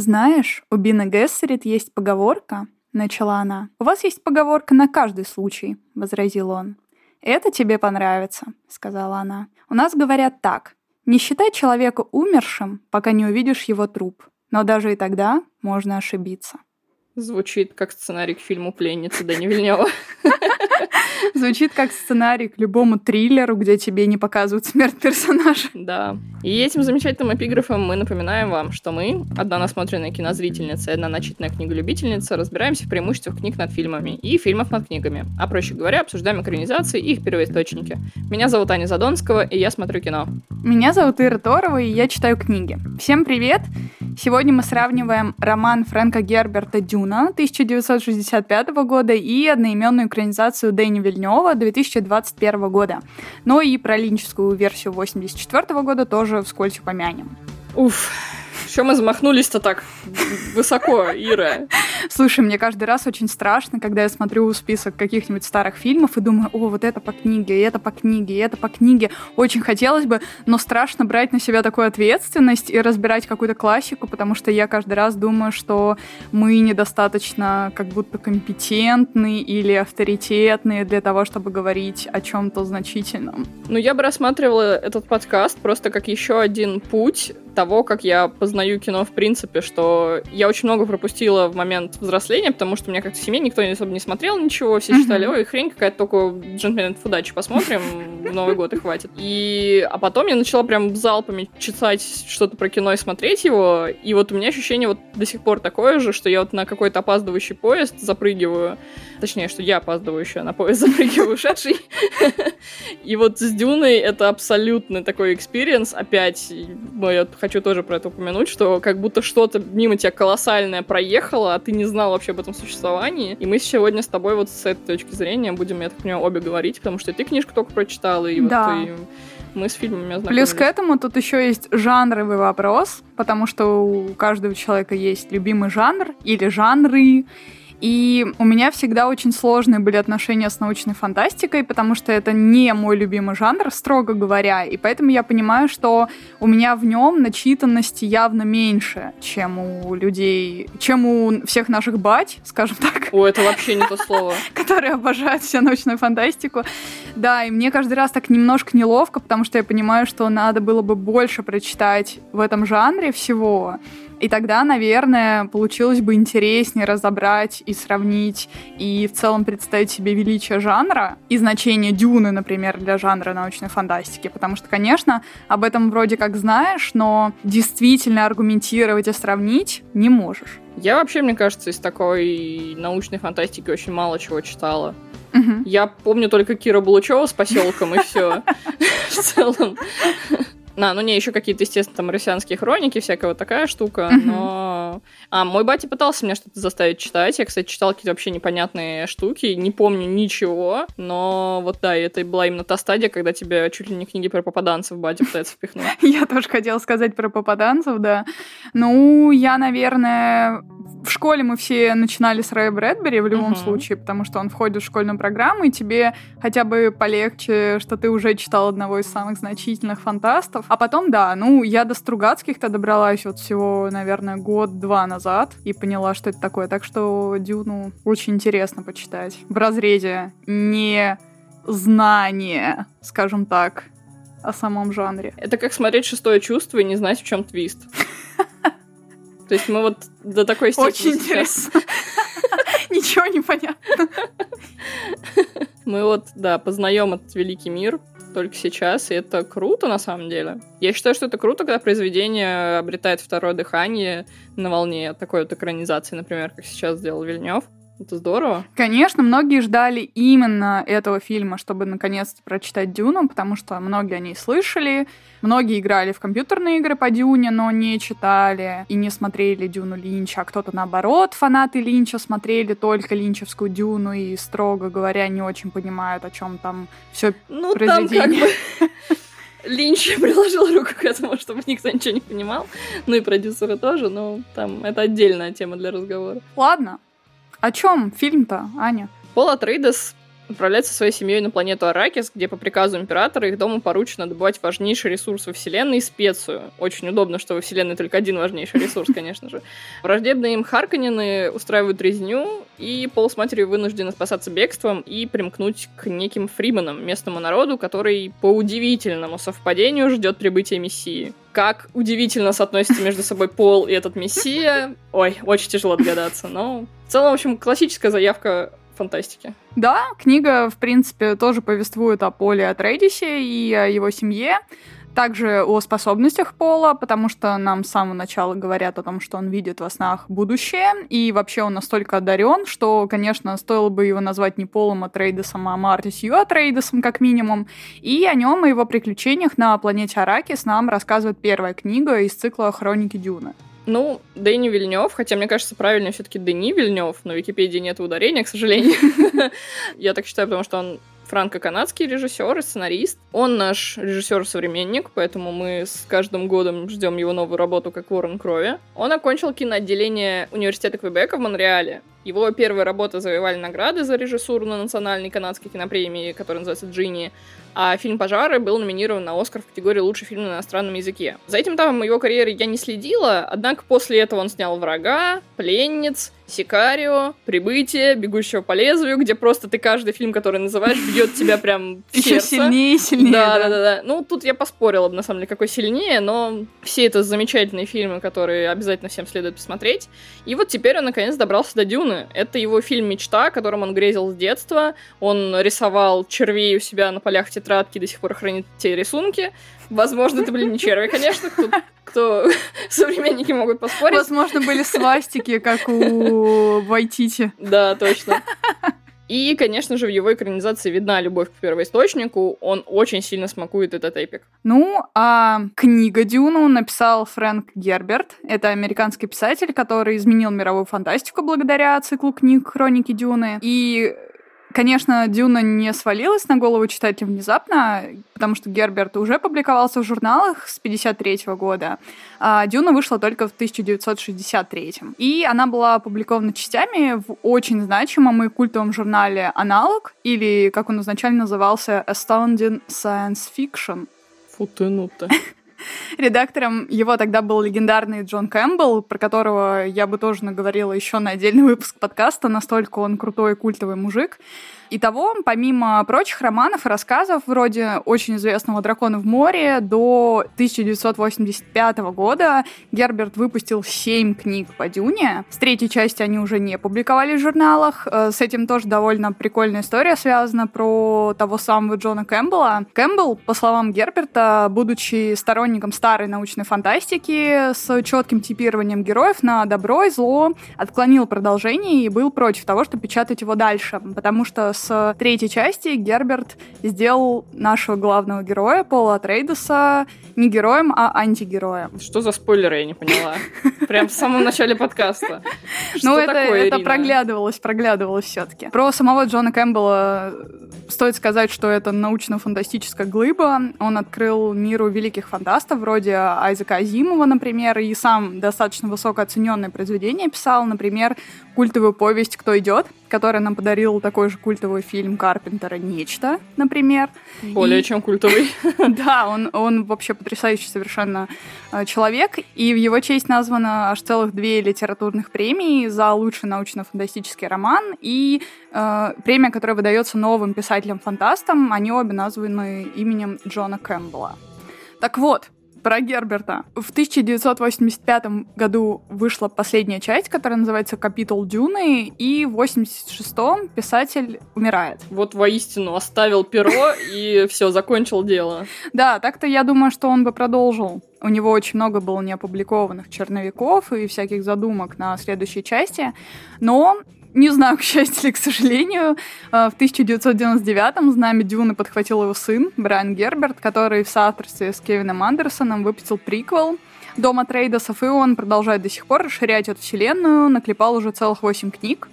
Знаешь, у Бина Гессерит есть поговорка, начала она. У вас есть поговорка на каждый случай, возразил он. Это тебе понравится, сказала она. У нас говорят так. Не считай человека умершим, пока не увидишь его труп. Но даже и тогда можно ошибиться. Звучит как сценарий к фильму «Пленница» Дани Вильнева. Звучит как сценарий к любому триллеру, где тебе не показывают смерть персонажа. Да. И этим замечательным эпиграфом мы напоминаем вам, что мы, одна насмотренная кинозрительница и одна начитанная книголюбительница, разбираемся в преимуществах книг над фильмами и фильмов над книгами. А проще говоря, обсуждаем экранизации и их первоисточники. Меня зовут Аня Задонского, и я смотрю кино. Меня зовут Ира Торова, и я читаю книги. Всем привет! Сегодня мы сравниваем роман Фрэнка Герберта «Дюна» 1965 года и одноименную экранизацию Дэни Вильнева 2021 года. Но и про линческую версию 1984 года тоже вскользь упомянем. Уф, что мы замахнулись-то так высоко, Ира? Слушай, мне каждый раз очень страшно, когда я смотрю список каких-нибудь старых фильмов и думаю, о, вот это по книге, и это по книге, и это по книге. Очень хотелось бы, но страшно брать на себя такую ответственность и разбирать какую-то классику, потому что я каждый раз думаю, что мы недостаточно как будто компетентны или авторитетны для того, чтобы говорить о чем-то значительном. Ну, я бы рассматривала этот подкаст просто как еще один путь того, как я познаю кино в принципе, что я очень много пропустила в момент взросления, потому что у меня как-то в семье никто особо не смотрел ничего, все считали, ой, хрень какая-то, только джентльмен удачи посмотрим в Новый год и хватит. И, а потом я начала прям залпами читать что-то про кино и смотреть его, и вот у меня ощущение вот до сих пор такое же, что я вот на какой-то опаздывающий поезд запрыгиваю, точнее, что я опаздывающая на поезд запрыгиваю ушедший. И вот с Дюной это абсолютно такой experience. Опять, я хочу тоже про это упомянуть, что как будто что-то мимо тебя колоссальное проехало, а ты не знал вообще об этом существовании. И мы сегодня с тобой вот с этой точки зрения будем, я так понимаю, обе говорить, потому что ты книжку только прочитала, и да. вот и мы с фильмами Плюс к этому тут еще есть жанровый вопрос, потому что у каждого человека есть любимый жанр или жанры, и у меня всегда очень сложные были отношения с научной фантастикой, потому что это не мой любимый жанр, строго говоря. И поэтому я понимаю, что у меня в нем начитанности явно меньше, чем у людей, чем у всех наших бать, скажем так. О, это вообще не то слово. Которые обожают всю научную фантастику. Да, и мне каждый раз так немножко неловко, потому что я понимаю, что надо было бы больше прочитать в этом жанре всего. И тогда, наверное, получилось бы интереснее разобрать и сравнить, и в целом представить себе величие жанра и значение Дюны, например, для жанра научной фантастики. Потому что, конечно, об этом вроде как знаешь, но действительно аргументировать и сравнить не можешь. Я вообще, мне кажется, из такой научной фантастики очень мало чего читала. Угу. Я помню только Кира Булычева с поселком и все. В целом. На, ну не, еще какие-то, естественно, там марсианские хроники, всякая вот такая штука, но... А, мой батя пытался меня что-то заставить читать. Я, кстати, читал какие-то вообще непонятные штуки, не помню ничего, но вот да, это была именно та стадия, когда тебе чуть ли не книги про попаданцев батя пытается впихнуть. Я тоже хотела сказать про попаданцев, да. Ну, я, наверное, в школе мы все начинали с Рэя Брэдбери в любом uh-huh. случае, потому что он входит в школьную программу, и тебе хотя бы полегче, что ты уже читал одного из самых значительных фантастов. А потом, да, ну, я до Стругацких-то добралась вот всего, наверное, год-два назад и поняла, что это такое. Так что Дюну очень интересно почитать. В разрезе не знание, скажем так, о самом жанре. Это как смотреть шестое чувство и не знать, в чем твист. То есть мы вот до такой степени Очень интересно. Ничего не понятно. Мы вот, да, познаем этот великий мир только сейчас, и это круто на самом деле. Я считаю, что это круто, когда произведение обретает второе дыхание на волне такой вот экранизации, например, как сейчас сделал Вильнев. Это здорово. Конечно, многие ждали именно этого фильма, чтобы наконец-то прочитать Дюну, потому что многие о ней слышали. Многие играли в компьютерные игры по Дюне, но не читали и не смотрели Дюну Линча. А кто-то, наоборот, фанаты Линча смотрели только линчевскую Дюну и, строго говоря, не очень понимают, о чем там все ну, произведение. Там как бы... Линч приложил руку к этому, чтобы никто ничего не понимал. Ну и продюсеры тоже, но там это отдельная тема для разговора. Ладно, о чем фильм-то, Аня? Пол Атрейдес отправляется со своей семьей на планету Аракис, где по приказу императора их дому поручено добывать важнейший ресурс во Вселенной — специю. Очень удобно, что во Вселенной только один важнейший ресурс, конечно же. Враждебные им Харконины устраивают резню, и Пол с матерью вынуждены спасаться бегством и примкнуть к неким фриманам, местному народу, который по удивительному совпадению ждет прибытия Мессии. Как удивительно соотносится между собой Пол и этот Мессия. Ой, очень тяжело догадаться, но... В целом, в общем, классическая заявка фантастики. Да, книга, в принципе, тоже повествует о Поле Атрейдисе и о его семье. Также о способностях Пола, потому что нам с самого начала говорят о том, что он видит во снах будущее, и вообще он настолько одарен, что, конечно, стоило бы его назвать не Полом Атрейдесом, а Мартисью Атрейдесом, как минимум. И о нем и его приключениях на планете Аракис нам рассказывает первая книга из цикла «Хроники Дюны». Ну, Дэнни Вильнев, хотя мне кажется, правильно все-таки Дэнни Вильнев, на Википедии нет ударения, к сожалению. Я так считаю, потому что он франко-канадский режиссер и сценарист. Он наш режиссер-современник, поэтому мы с каждым годом ждем его новую работу как Ворон Крови. Он окончил киноотделение университета Квебека в Монреале. Его первые работы завоевали награды за режиссуру на национальной канадской кинопремии, которая называется «Джинни», а фильм «Пожары» был номинирован на «Оскар» в категории «Лучший фильм на иностранном языке». За этим этапом его карьеры я не следила, однако после этого он снял «Врага», «Пленниц», Сикарио, Прибытие, Бегущего по лезвию, где просто ты каждый фильм, который называешь, бьет тебя прям в Еще сильнее сильнее. Да, да, да, да. Ну, тут я поспорила бы, на самом деле, какой сильнее, но все это замечательные фильмы, которые обязательно всем следует посмотреть. И вот теперь он, наконец, добрался до Дюны. Это его фильм «Мечта», которым он грезил с детства. Он рисовал червей у себя на полях тетрадки, до сих пор хранит те рисунки. Возможно, это были не черви, конечно, кто, кто современники могут поспорить. Возможно, были свастики, как у Вайтити. Да, точно. И, конечно же, в его экранизации видна любовь к первоисточнику. Он очень сильно смакует этот эпик. Ну, а книга Дюну написал Фрэнк Герберт. Это американский писатель, который изменил мировую фантастику благодаря циклу книг «Хроники Дюны». И Конечно, Дюна не свалилась на голову читателя внезапно, потому что Герберт уже публиковался в журналах с 53 года, а Дюна вышла только в 1963. И она была опубликована частями в очень значимом и культовом журнале «Аналог», или, как он изначально назывался, «Astounding Science Fiction». Фу ты, ну Редактором его тогда был легендарный Джон Кэмпбелл, про которого я бы тоже наговорила еще на отдельный выпуск подкаста, настолько он крутой культовый мужик. Итого, помимо прочих романов и рассказов, вроде очень известного «Дракона в море», до 1985 года Герберт выпустил семь книг по Дюне. С третьей части они уже не публиковали в журналах. Э, с этим тоже довольно прикольная история связана про того самого Джона Кэмпбелла. Кэмпбелл, по словам Герберта, будучи сторонником старой научной фантастики с четким типированием героев на добро и зло, отклонил продолжение и был против того, чтобы печатать его дальше, потому что с третьей части Герберт сделал нашего главного героя, Пола Трейдеса, не героем, а антигероем. Что за спойлеры, я не поняла. Прям в самом начале подкаста. Ну, это, проглядывалось, проглядывалось все-таки. Про самого Джона Кэмпбелла стоит сказать, что это научно-фантастическая глыба. Он открыл миру великих фантастов, вроде Айзека Азимова, например, и сам достаточно высокооцененное произведение писал, например, культовую повесть «Кто идет», которая нам подарил такой же культовый фильм Карпентера «Нечто», например. Более и... чем культовый. Да, он, он вообще потрясающий совершенно э, человек, и в его честь названо аж целых две литературных премии за лучший научно-фантастический роман и э, премия, которая выдается новым писателям-фантастам. Они обе названы именем Джона Кэмпбелла. Так вот, про Герберта. В 1985 году вышла последняя часть, которая называется «Капитул Дюны», и в 86-м писатель умирает. Вот воистину оставил перо и все, закончил дело. Да, так-то я думаю, что он бы продолжил. У него очень много было неопубликованных черновиков и всяких задумок на следующей части, но не знаю, к счастью или к сожалению, э, в 1999-м знамя Дюны подхватил его сын, Брайан Герберт, который в соавторстве с Кевином Андерсоном выпустил приквел «Дома Трейдосов», и он продолжает до сих пор расширять эту вселенную, наклепал уже целых восемь книг.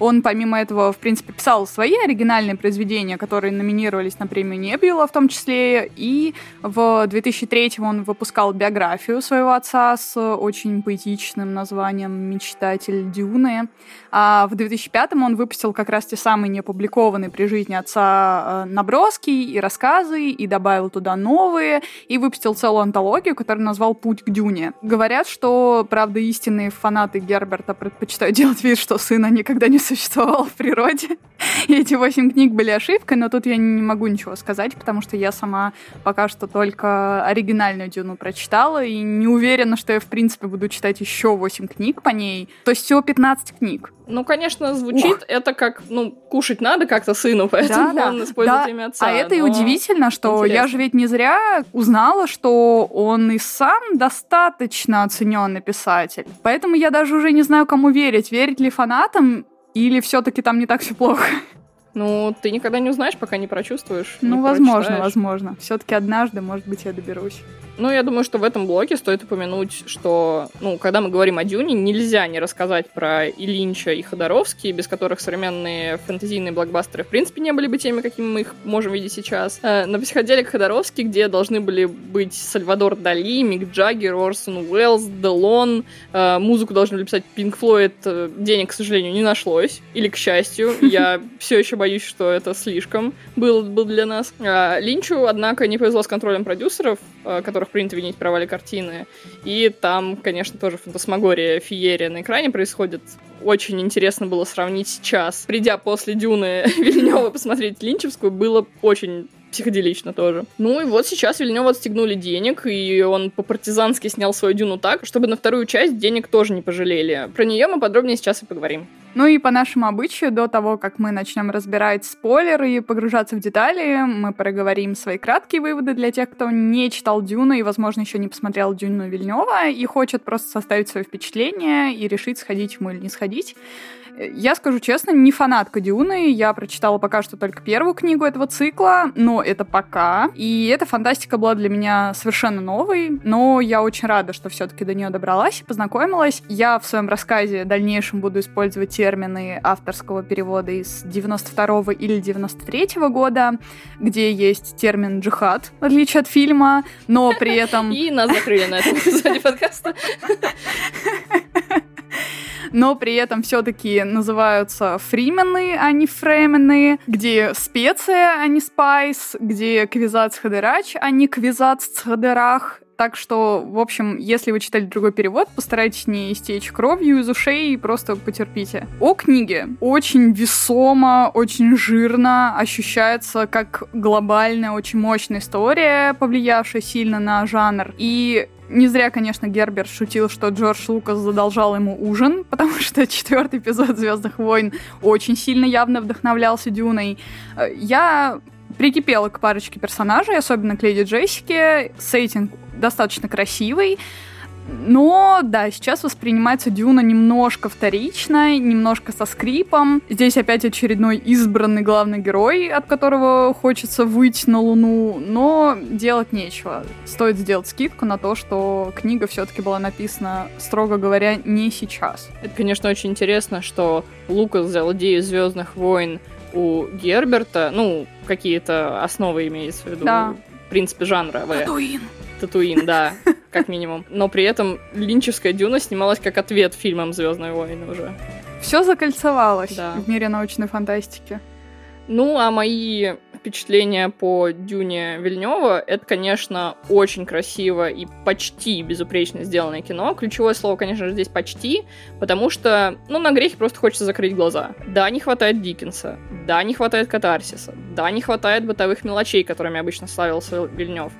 Он, помимо этого, в принципе, писал свои оригинальные произведения, которые номинировались на премию Небюла в том числе, и в 2003 он выпускал биографию своего отца с очень поэтичным названием «Мечтатель Дюны», а в 2005 он выпустил как раз те самые неопубликованные при жизни отца э, наброски и рассказы, и добавил туда новые, и выпустил целую антологию, которую назвал «Путь к Дюне». Говорят, что, правда, истинные фанаты Герберта предпочитают делать вид, что сына никогда не существовало в природе. И эти восемь книг были ошибкой, но тут я не могу ничего сказать, потому что я сама пока что только оригинальную Дюну прочитала, и не уверена, что я, в принципе, буду читать еще восемь книг по ней. То есть всего 15 книг. Ну, конечно, звучит Ух. это как, ну, кушать надо как-то сыну, поэтому да, он использует да. имя отца. А это и удивительно, что интересно. я же ведь не зря узнала, что он и сам достаточно оцененный писатель. Поэтому я даже уже не знаю, кому верить. Верить ли фанатам или все-таки там не так все плохо? Ну, ты никогда не узнаешь, пока не прочувствуешь. Ну, возможно, возможно. Все-таки однажды, может быть, я доберусь. Ну, я думаю, что в этом блоке стоит упомянуть, что, ну, когда мы говорим о Дюне, нельзя не рассказать про и Линча, и Ходоровский, без которых современные фэнтезийные блокбастеры в принципе не были бы теми, какими мы их можем видеть сейчас. Э, на психоделик Ходоровский, где должны были быть Сальвадор Дали, Мик Джаггер, Орсон Уэллс, Делон, э, музыку должны были писать Пинк Флойд, э, денег, к сожалению, не нашлось, или к счастью, я все еще боюсь, что это слишком был, был для нас. Линчу, однако, не повезло с контролем продюсеров, которых принято винить провале картины. И там, конечно, тоже фантасмагория, феерия на экране происходит. Очень интересно было сравнить сейчас. Придя после Дюны Вильнева посмотреть Линчевскую, было очень психоделично тоже. Ну и вот сейчас Вильнева отстегнули денег, и он по-партизански снял свою дюну так, чтобы на вторую часть денег тоже не пожалели. Про нее мы подробнее сейчас и поговорим. Ну и по нашему обычаю, до того, как мы начнем разбирать спойлеры и погружаться в детали, мы проговорим свои краткие выводы для тех, кто не читал Дюну и, возможно, еще не посмотрел Дюну Вильнева и хочет просто составить свое впечатление и решить, сходить ему или не сходить. Я скажу честно, не фанатка Дюны. Я прочитала пока что только первую книгу этого цикла, но это пока. И эта фантастика была для меня совершенно новой, но я очень рада, что все-таки до нее добралась и познакомилась. Я в своем рассказе дальнейшем буду использовать термины авторского перевода из 92 или 93 года, где есть термин джихад, в отличие от фильма, но при этом... И нас закрыли на этом эпизоде подкаста но при этом все-таки называются фримены, а не фремены, где специя, а не спайс, где квизац хадерач, а не квизац хадерах. Так что, в общем, если вы читали другой перевод, постарайтесь не истечь кровью из ушей и просто потерпите. О книге очень весомо, очень жирно ощущается как глобальная, очень мощная история, повлиявшая сильно на жанр. И не зря, конечно, Гербер шутил, что Джордж Лукас задолжал ему ужин, потому что четвертый эпизод Звездных войн очень сильно явно вдохновлялся Дюной. Э, я прикипела к парочке персонажей, особенно к Леди Джессике. Сеттинг достаточно красивый. Но, да, сейчас воспринимается Дюна немножко вторично, немножко со скрипом. Здесь опять очередной избранный главный герой, от которого хочется выйти на Луну, но делать нечего. Стоит сделать скидку на то, что книга все-таки была написана, строго говоря, не сейчас. Это, конечно, очень интересно, что Лукас взял идею Звездных войн у Герберта, ну, какие-то основы имеется в виду, да. в принципе, жанра. Татуин. Татуин, да, как минимум. Но при этом Линчевская Дюна снималась как ответ фильмам Звездные войны уже. Все закольцевалось да. в мире научной фантастики. Ну, а мои впечатления по Дюне Вильнева, это, конечно, очень красиво и почти безупречно сделанное кино. Ключевое слово, конечно же, здесь почти, потому что, ну, на грехе просто хочется закрыть глаза. Да, не хватает Диккенса, да, не хватает катарсиса, да, не хватает бытовых мелочей, которыми обычно славился Вильнев.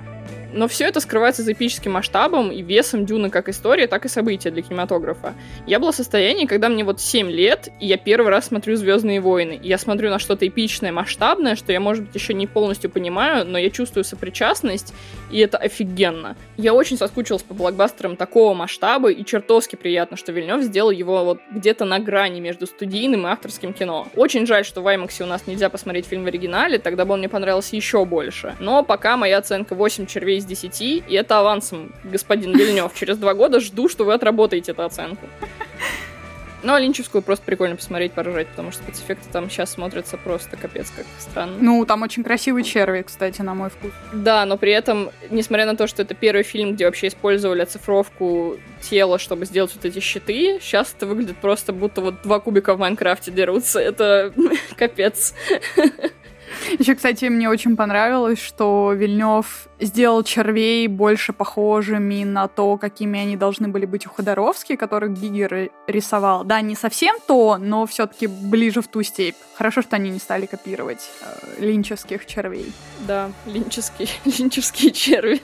Но все это скрывается за эпическим масштабом и весом Дюны как истории, так и события для кинематографа. Я была в состоянии, когда мне вот 7 лет, и я первый раз смотрю «Звездные войны». И я смотрю на что-то эпичное, масштабное, что я, может быть, еще не полностью понимаю, но я чувствую сопричастность, и это офигенно. Я очень соскучилась по блокбастерам такого масштаба, и чертовски приятно, что Вильнев сделал его вот где-то на грани между студийным и авторским кино. Очень жаль, что в IMAX у нас нельзя посмотреть фильм в оригинале, тогда бы он мне понравился еще больше. Но пока моя оценка 8 червей из 10, и это авансом, господин Вильнев. Через два года жду, что вы отработаете эту оценку. Ну, а линчевскую просто прикольно посмотреть, поржать, потому что спецэффекты там сейчас смотрятся просто капец как странно. Ну, там очень красивый черви, кстати, на мой вкус. Да, но при этом, несмотря на то, что это первый фильм, где вообще использовали оцифровку тела, чтобы сделать вот эти щиты, сейчас это выглядит просто будто вот два кубика в Майнкрафте дерутся. Это капец. Еще, кстати, мне очень понравилось, что Вильнев сделал червей больше похожими на то, какими они должны были быть у Ходоровски, которых Гигер рисовал. Да, не совсем то, но все-таки ближе в ту степь. Хорошо, что они не стали копировать э, линчевских червей. Да, линчевские, линчевские черви.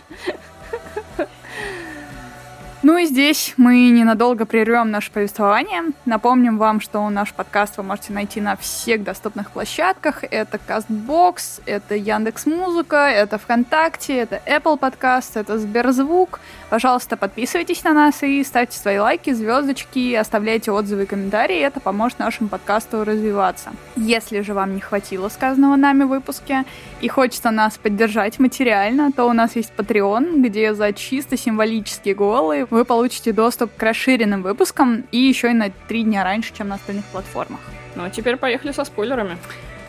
Ну и здесь мы ненадолго прервем наше повествование. Напомним вам, что наш подкаст вы можете найти на всех доступных площадках. Это CastBox, это Яндекс Музыка, это ВКонтакте, это Apple Podcast, это Сберзвук. Пожалуйста, подписывайтесь на нас и ставьте свои лайки, звездочки, оставляйте отзывы и комментарии. Это поможет нашему подкасту развиваться. Если же вам не хватило сказанного нами в выпуске и хочется нас поддержать материально, то у нас есть Patreon, где за чисто символические голы вы получите доступ к расширенным выпускам и еще и на три дня раньше, чем на остальных платформах. Ну а теперь поехали со спойлерами.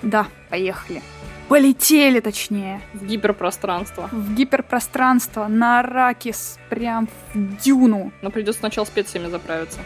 Да, поехали. Полетели, точнее. В гиперпространство. В гиперпространство, на Аракис, прям в дюну. Но придется сначала специями заправиться.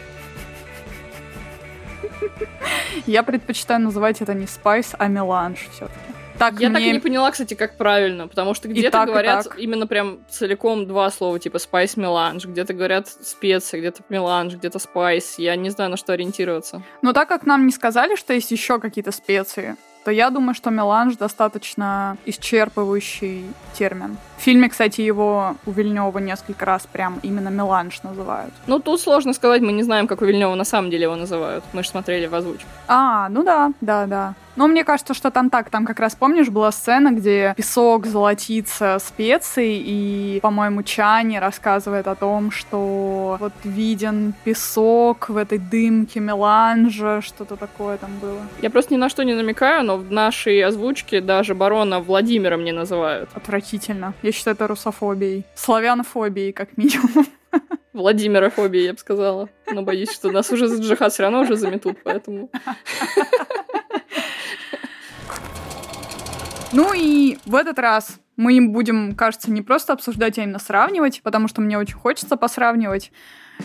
Я предпочитаю называть это не спайс, а меланж все-таки так Я мне... так и не поняла, кстати, как правильно, потому что где-то говорят именно прям целиком два слова, типа spice melange, где-то говорят специи, где-то melange, где-то spice. Я не знаю, на что ориентироваться. Но так как нам не сказали, что есть еще какие-то специи, то я думаю, что меланж достаточно исчерпывающий термин. В фильме, кстати, его у Вильнева несколько раз прям именно меланж называют. Ну, тут сложно сказать, мы не знаем, как у Вильнева на самом деле его называют. Мы же смотрели в озвучке. А, ну да, да, да. Но мне кажется, что там так, там как раз, помнишь, была сцена, где песок золотится специей, и, по-моему, Чани рассказывает о том, что вот виден песок в этой дымке меланжа, что-то такое там было. Я просто ни на что не намекаю, но в нашей озвучке даже барона Владимиром не называют. Отвратительно. Я считаю это русофобией. Славянофобией, как минимум. Владимирофобией, я бы сказала. Но боюсь, что нас уже за джихад все равно уже заметут, поэтому... Ну и в этот раз мы им будем, кажется, не просто обсуждать, а именно сравнивать, потому что мне очень хочется посравнивать.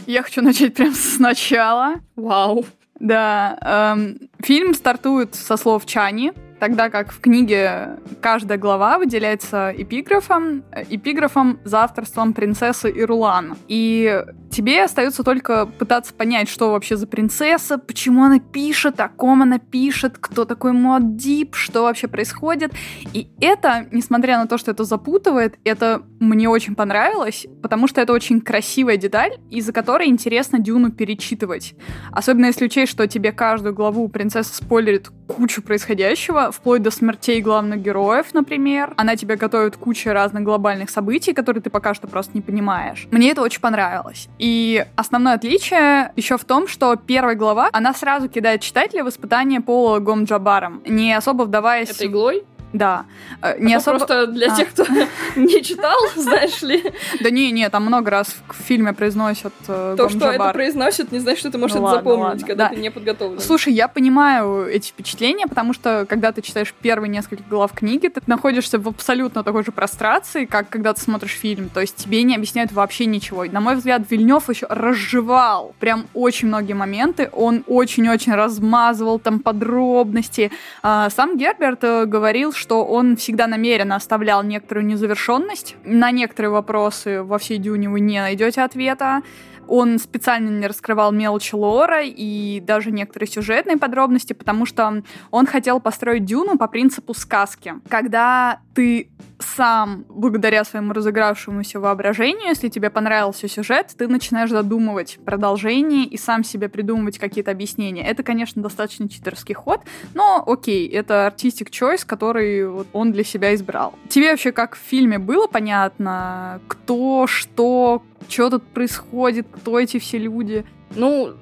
Я хочу начать прямо сначала. Вау. Да, эм, фильм стартует со слов Чани, Тогда как в книге каждая глава выделяется эпиграфом, э, эпиграфом за авторством принцессы Ирулан. И тебе остается только пытаться понять, что вообще за принцесса, почему она пишет, о ком она пишет, кто такой Муаддиб, что вообще происходит. И это, несмотря на то, что это запутывает, это мне очень понравилось, потому что это очень красивая деталь, из-за которой интересно Дюну перечитывать. Особенно если учесть, что тебе каждую главу принцесса спойлерит кучу происходящего, вплоть до смертей главных героев, например. Она тебе готовит кучу разных глобальных событий, которые ты пока что просто не понимаешь. Мне это очень понравилось. И основное отличие еще в том, что первая глава, она сразу кидает читателя в испытание Пола Гомджабаром, не особо вдаваясь... Это иглой? Да. Э, не Это особо... Просто для а. тех, кто не читал, знаешь ли. Да не, не, там много раз в фильме произносят э, То, что это произносят, не значит, что ты можешь ну это запомнить, когда ты не подготовлен. Слушай, я понимаю эти впечатления, потому что, когда ты читаешь первые несколько глав книги, ты находишься в абсолютно такой же прострации, как когда ты смотришь фильм. То есть тебе не объясняют вообще ничего. На мой взгляд, Вильнев еще разжевал прям очень многие моменты. Он очень-очень размазывал там подробности. А, сам Герберт э, говорил, что он всегда намеренно оставлял некоторую незавершенность. На некоторые вопросы во всей Дюне вы не найдете ответа. Он специально не раскрывал мелочи лора и даже некоторые сюжетные подробности, потому что он хотел построить Дюну по принципу сказки. Когда ты сам, благодаря своему разыгравшемуся воображению, если тебе понравился сюжет, ты начинаешь задумывать продолжение и сам себе придумывать какие-то объяснения. Это, конечно, достаточно читерский ход, но окей, это артистик choice, который вот он для себя избрал. Тебе вообще как в фильме было понятно, кто, что, что тут происходит, кто эти все люди? Ну,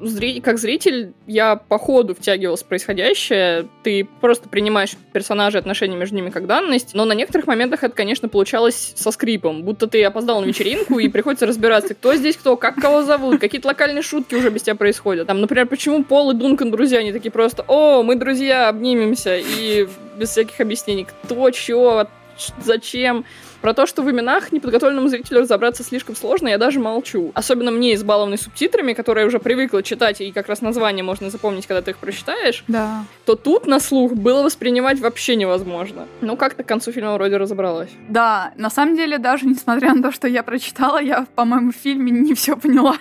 как зритель, я по ходу втягивалась в происходящее. Ты просто принимаешь персонажей, отношения между ними как данность. Но на некоторых моментах это, конечно, получалось со скрипом. Будто ты опоздал на вечеринку, и приходится разбираться, кто здесь кто, как кого зовут, какие-то локальные шутки уже без тебя происходят. Там, например, почему Пол и Дункан друзья, они такие просто, о, мы друзья, обнимемся, и без всяких объяснений, кто, чё, зачем. Про то, что в именах неподготовленному зрителю разобраться слишком сложно, я даже молчу. Особенно мне, избалованной субтитрами, которые я уже привыкла читать, и как раз название можно запомнить, когда ты их прочитаешь, да. то тут на слух было воспринимать вообще невозможно. Ну, как-то к концу фильма вроде разобралась. Да, на самом деле, даже несмотря на то, что я прочитала, я, по-моему, в фильме не все поняла.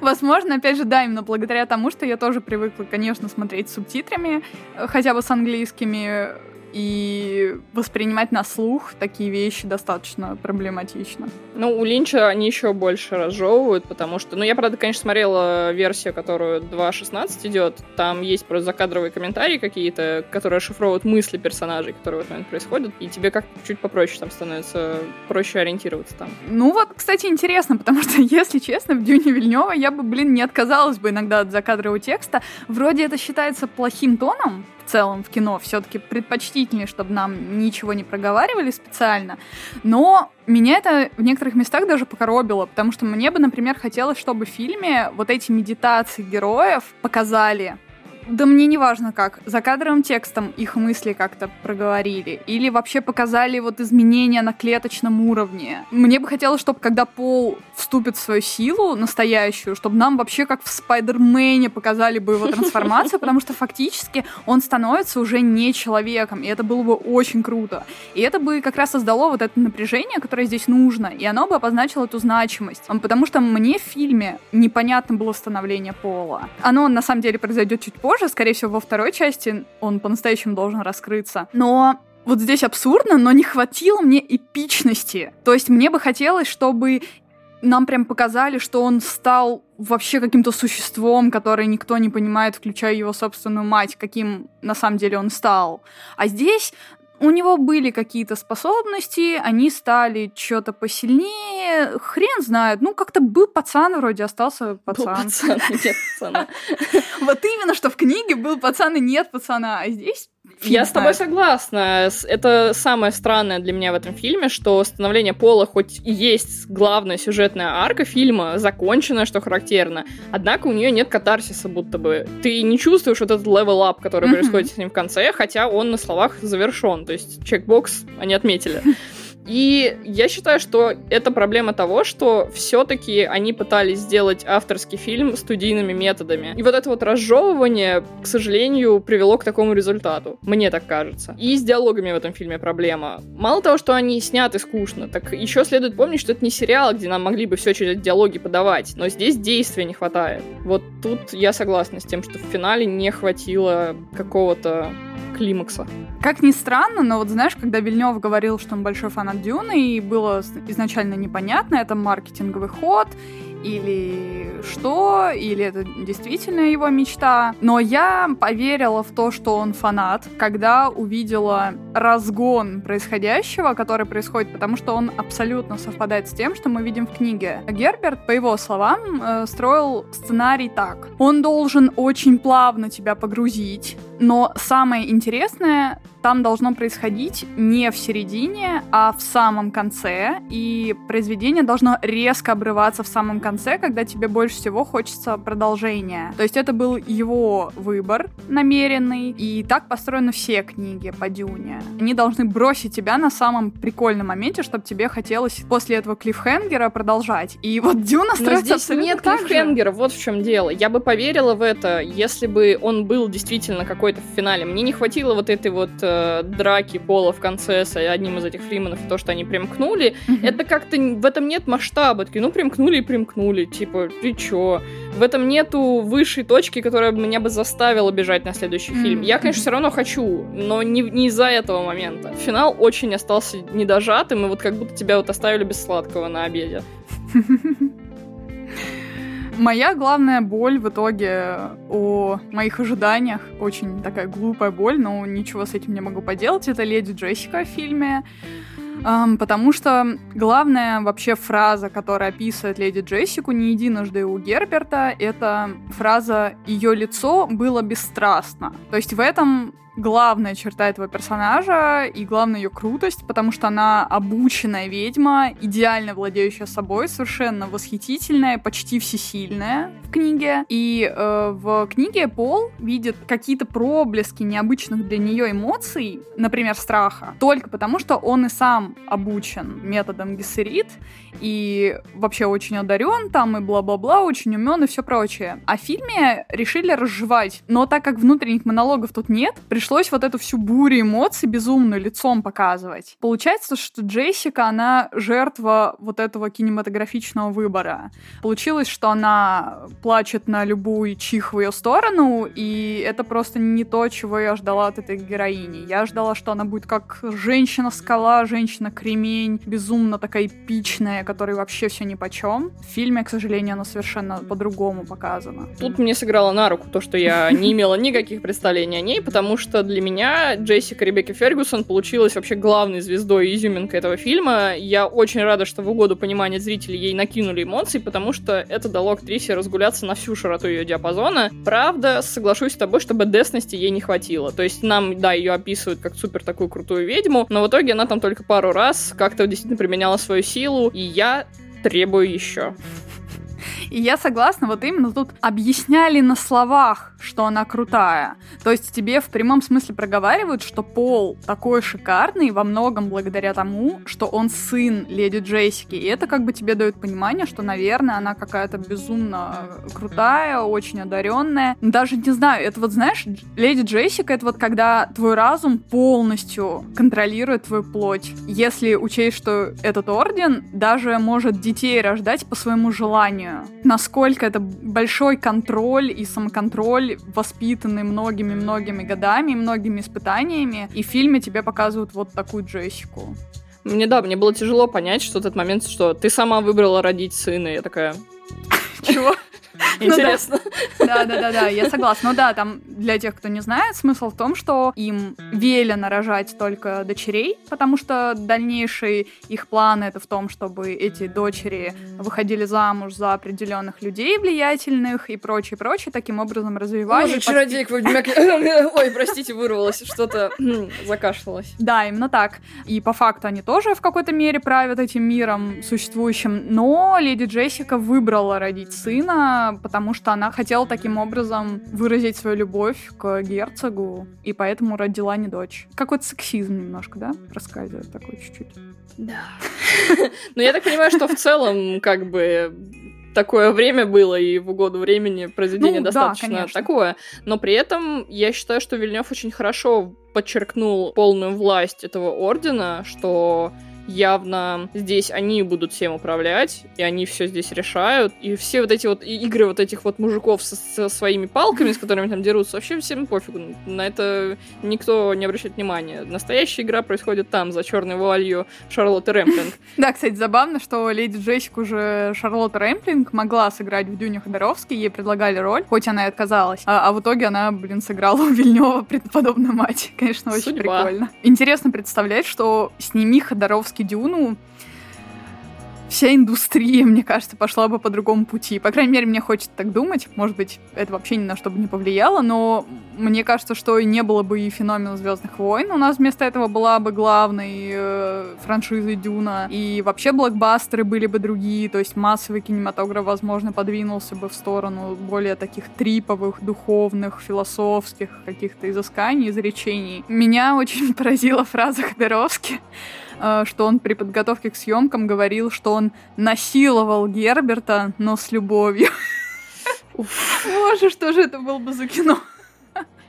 Возможно, опять же, да, именно благодаря тому, что я тоже привыкла, конечно, смотреть с субтитрами, э, хотя бы с английскими, и воспринимать на слух такие вещи достаточно проблематично. Ну, у Линча они еще больше разжевывают, потому что... Ну, я, правда, конечно, смотрела версию, которую 2.16 идет. Там есть просто закадровые комментарии какие-то, которые расшифровывают мысли персонажей, которые в этот момент происходят, и тебе как-то чуть попроще там становится проще ориентироваться там. Ну вот, кстати, интересно, потому что, если честно, в Дюне Вильнева я бы, блин, не отказалась бы иногда от закадрового текста. Вроде это считается плохим тоном, целом в кино все-таки предпочтительнее, чтобы нам ничего не проговаривали специально. Но меня это в некоторых местах даже покоробило, потому что мне бы, например, хотелось, чтобы в фильме вот эти медитации героев показали да мне не важно как, за кадровым текстом их мысли как-то проговорили, или вообще показали вот изменения на клеточном уровне. Мне бы хотелось, чтобы когда Пол вступит в свою силу настоящую, чтобы нам вообще как в Спайдермене показали бы его трансформацию, потому что фактически он становится уже не человеком, и это было бы очень круто. И это бы как раз создало вот это напряжение, которое здесь нужно, и оно бы обозначило эту значимость. Потому что мне в фильме непонятно было становление Пола. Оно на самом деле произойдет чуть позже, тоже, скорее всего, во второй части он по-настоящему должен раскрыться. Но вот здесь абсурдно, но не хватило мне эпичности. То есть мне бы хотелось, чтобы нам прям показали, что он стал вообще каким-то существом, которое никто не понимает, включая его собственную мать, каким на самом деле он стал. А здесь у него были какие-то способности, они стали что-то посильнее, хрен знает. Ну, как-то был пацан вроде, остался пацан. Был пацан, нет пацана. Вот именно, что в книге был пацан и нет пацана, а здесь я с тобой согласна. Это самое странное для меня в этом фильме, что становление Пола хоть и есть главная сюжетная арка фильма, законченная, что характерно, однако у нее нет катарсиса будто бы. Ты не чувствуешь вот этот level up, который mm-hmm. происходит с ним в конце, хотя он на словах завершен. То есть чекбокс они отметили. И я считаю, что это проблема того, что все-таки они пытались сделать авторский фильм студийными методами. И вот это вот разжевывание, к сожалению, привело к такому результату. Мне так кажется. И с диалогами в этом фильме проблема. Мало того, что они сняты скучно, так еще следует помнить, что это не сериал, где нам могли бы все через диалоги подавать. Но здесь действия не хватает. Вот тут я согласна с тем, что в финале не хватило какого-то климакса. Как ни странно, но вот знаешь, когда Вильнев говорил, что он большой фанат Дюны, и было изначально непонятно, это маркетинговый ход, или что, или это действительно его мечта. Но я поверила в то, что он фанат, когда увидела разгон происходящего, который происходит, потому что он абсолютно совпадает с тем, что мы видим в книге. Герберт, по его словам, э, строил сценарий так. Он должен очень плавно тебя погрузить, но самое интересное там должно происходить не в середине, а в самом конце, и произведение должно резко обрываться в самом конце, когда тебе больше всего хочется продолжения. То есть это был его выбор намеренный, и так построены все книги по Дюне. Они должны бросить тебя на самом прикольном моменте, чтобы тебе хотелось после этого клиффхенгера продолжать. И вот Дюна строится Но здесь нет клиффхенгера, вот в чем дело. Я бы поверила в это, если бы он был действительно какой-то в финале. Мне не хватило вот этой вот э, драки Пола в конце с одним из этих фриманов, то, что они примкнули, mm-hmm. это как-то в этом нет масштаба. Такие, ну, примкнули и примкнули. Типа, ты чё? В этом нету высшей точки, которая меня бы заставила бежать на следующий mm-hmm. фильм. Я, конечно, все равно хочу, но не, не из-за этого момента. Финал очень остался недожатым, и вот как будто тебя вот оставили без сладкого на обеде. Моя главная боль в итоге о моих ожиданиях, очень такая глупая боль, но ничего с этим не могу поделать, это Леди Джессика в фильме. Um, потому что главная вообще фраза, которая описывает леди Джессику не единожды у Герберта, это фраза «ее лицо было бесстрастно». То есть в этом главная черта этого персонажа и главная ее крутость, потому что она обученная ведьма, идеально владеющая собой, совершенно восхитительная, почти всесильная в книге. И э, в книге Пол видит какие-то проблески необычных для нее эмоций, например, страха, только потому что он и сам обучен методом Гессерит и вообще очень одарен там и бла-бла-бла, очень умен и все прочее. А в фильме решили разжевать, но так как внутренних монологов тут нет, пришлось пришлось вот эту всю бурю эмоций безумную лицом показывать. Получается, что Джессика, она жертва вот этого кинематографичного выбора. Получилось, что она плачет на любую чих в ее сторону, и это просто не то, чего я ждала от этой героини. Я ждала, что она будет как женщина-скала, женщина-кремень, безумно такая эпичная, которой вообще все ни по чем. В фильме, к сожалению, она совершенно по-другому показана. Тут мне сыграло на руку то, что я не имела никаких представлений о ней, потому что что для меня Джессика Ребекки Фергюсон получилась вообще главной звездой и изюминкой этого фильма. Я очень рада, что в угоду понимания зрителей ей накинули эмоции, потому что это дало актрисе разгуляться на всю широту ее диапазона. Правда, соглашусь с тобой, что бедесности ей не хватило. То есть нам, да, ее описывают как супер такую крутую ведьму, но в итоге она там только пару раз как-то действительно применяла свою силу, и я требую еще. И я согласна, вот именно тут объясняли на словах, что она крутая. То есть тебе в прямом смысле проговаривают, что Пол такой шикарный во многом благодаря тому, что он сын леди Джессики. И это как бы тебе дает понимание, что, наверное, она какая-то безумно крутая, очень одаренная. Даже не знаю, это вот знаешь, леди Джессика это вот когда твой разум полностью контролирует твою плоть. Если учесть, что этот орден даже может детей рождать по своему желанию насколько это большой контроль и самоконтроль, воспитанный многими-многими годами, многими испытаниями. И в фильме тебе показывают вот такую Джессику. Мне, да, мне было тяжело понять, что этот момент, что ты сама выбрала родить сына, я такая... Чего? Ну Интересно. Да, да, да, да, я согласна. Ну да, там для тех, кто не знает, смысл в том, что им велено рожать только дочерей, потому что дальнейшие их планы это в том, чтобы эти дочери выходили замуж за определенных людей влиятельных и прочее, прочее, таким образом развивались. Ой, чародейка, ой, простите, вырвалась, что-то закашлялась. Да, именно так. И по факту они тоже в какой-то мере правят этим миром существующим, но леди Джессика выбрала родить сына, потому что она хотела таким образом выразить свою любовь к герцогу, и поэтому родила не дочь. Какой-то сексизм немножко, да, проскальзывает такой чуть-чуть. Да. Но я так понимаю, что в целом, как бы, такое время было, и в угоду времени произведение ну, достаточно да, такое. Но при этом я считаю, что Вильнев очень хорошо подчеркнул полную власть этого ордена, что явно здесь они будут всем управлять, и они все здесь решают. И все вот эти вот игры вот этих вот мужиков со, со своими палками, с которыми там дерутся, вообще всем пофигу. На это никто не обращает внимания. Настоящая игра происходит там, за черной вуалью Шарлотты Рэмплинг. Да, кстати, забавно, что леди Джессик уже Шарлотта Рэмплинг могла сыграть в Дюне Ходоровский, ей предлагали роль, хоть она и отказалась. А, а в итоге она, блин, сыграла у Вильнева предподобную мать. Конечно, очень Судьба. прикольно. Интересно представлять, что сними Ходоровский все-таки Дюну, вся индустрия, мне кажется, пошла бы по другому пути. По крайней мере, мне хочется так думать. Может быть, это вообще ни на что бы не повлияло, но мне кажется, что не было бы и феномена Звездных войн. У нас вместо этого была бы главной э, франшизой Дюна. И вообще блокбастеры были бы другие. То есть массовый кинематограф, возможно, подвинулся бы в сторону более таких триповых, духовных, философских каких-то изысканий, изречений. Меня очень поразила фраза Ходоровски что он при подготовке к съемкам говорил, что он насиловал Герберта, но с любовью. Боже, что же это было бы за кино?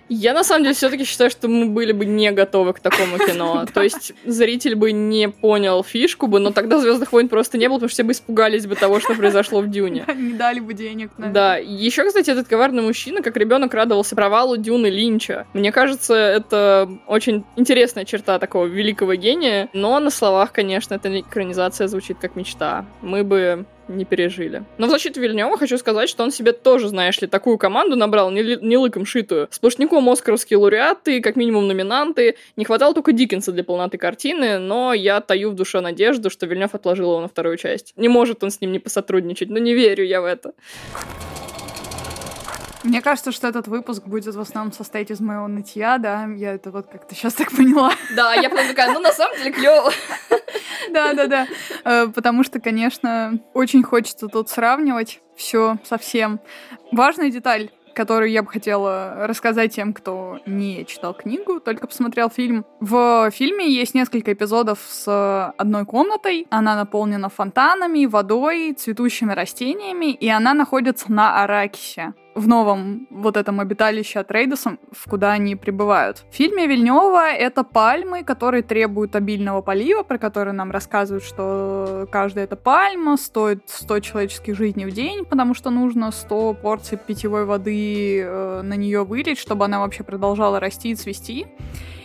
Я на самом деле все-таки считаю, что мы были бы не готовы к такому кино. То есть зритель бы не понял фишку бы, но тогда Звездных войн просто не было, потому что все бы испугались бы того, что произошло в Дюне. Не дали бы денег. Да. Еще, кстати, этот коварный мужчина, как ребенок, радовался провалу Дюны Линча. Мне кажется, это очень интересная черта такого великого гения, но на словах, конечно, эта экранизация звучит как мечта. Мы бы не пережили. Но в защиту Вильнева хочу сказать, что он себе тоже, знаешь ли, такую команду набрал, не, не лыком шитую. Сплошняком оскаровские лауреаты, как минимум номинанты. Не хватало только Диккенса для полноты картины, но я таю в душе надежду, что Вильнев отложил его на вторую часть. Не может он с ним не посотрудничать, но не верю я в это. Мне кажется, что этот выпуск будет в основном состоять из моего нытья, да, я это вот как-то сейчас так поняла. Да, я прям такая, ну на самом деле клево. Да, да, да. Э, потому что, конечно, очень хочется тут сравнивать все совсем. Важная деталь которую я бы хотела рассказать тем, кто не читал книгу, только посмотрел фильм. В фильме есть несколько эпизодов с одной комнатой. Она наполнена фонтанами, водой, цветущими растениями, и она находится на Аракисе в новом вот этом обиталище от Рейдосом, в куда они прибывают. В фильме Вильнева это пальмы, которые требуют обильного полива, про которые нам рассказывают, что каждая эта пальма стоит 100 человеческих жизней в день, потому что нужно 100 порций питьевой воды э, на нее вылить, чтобы она вообще продолжала расти и цвести.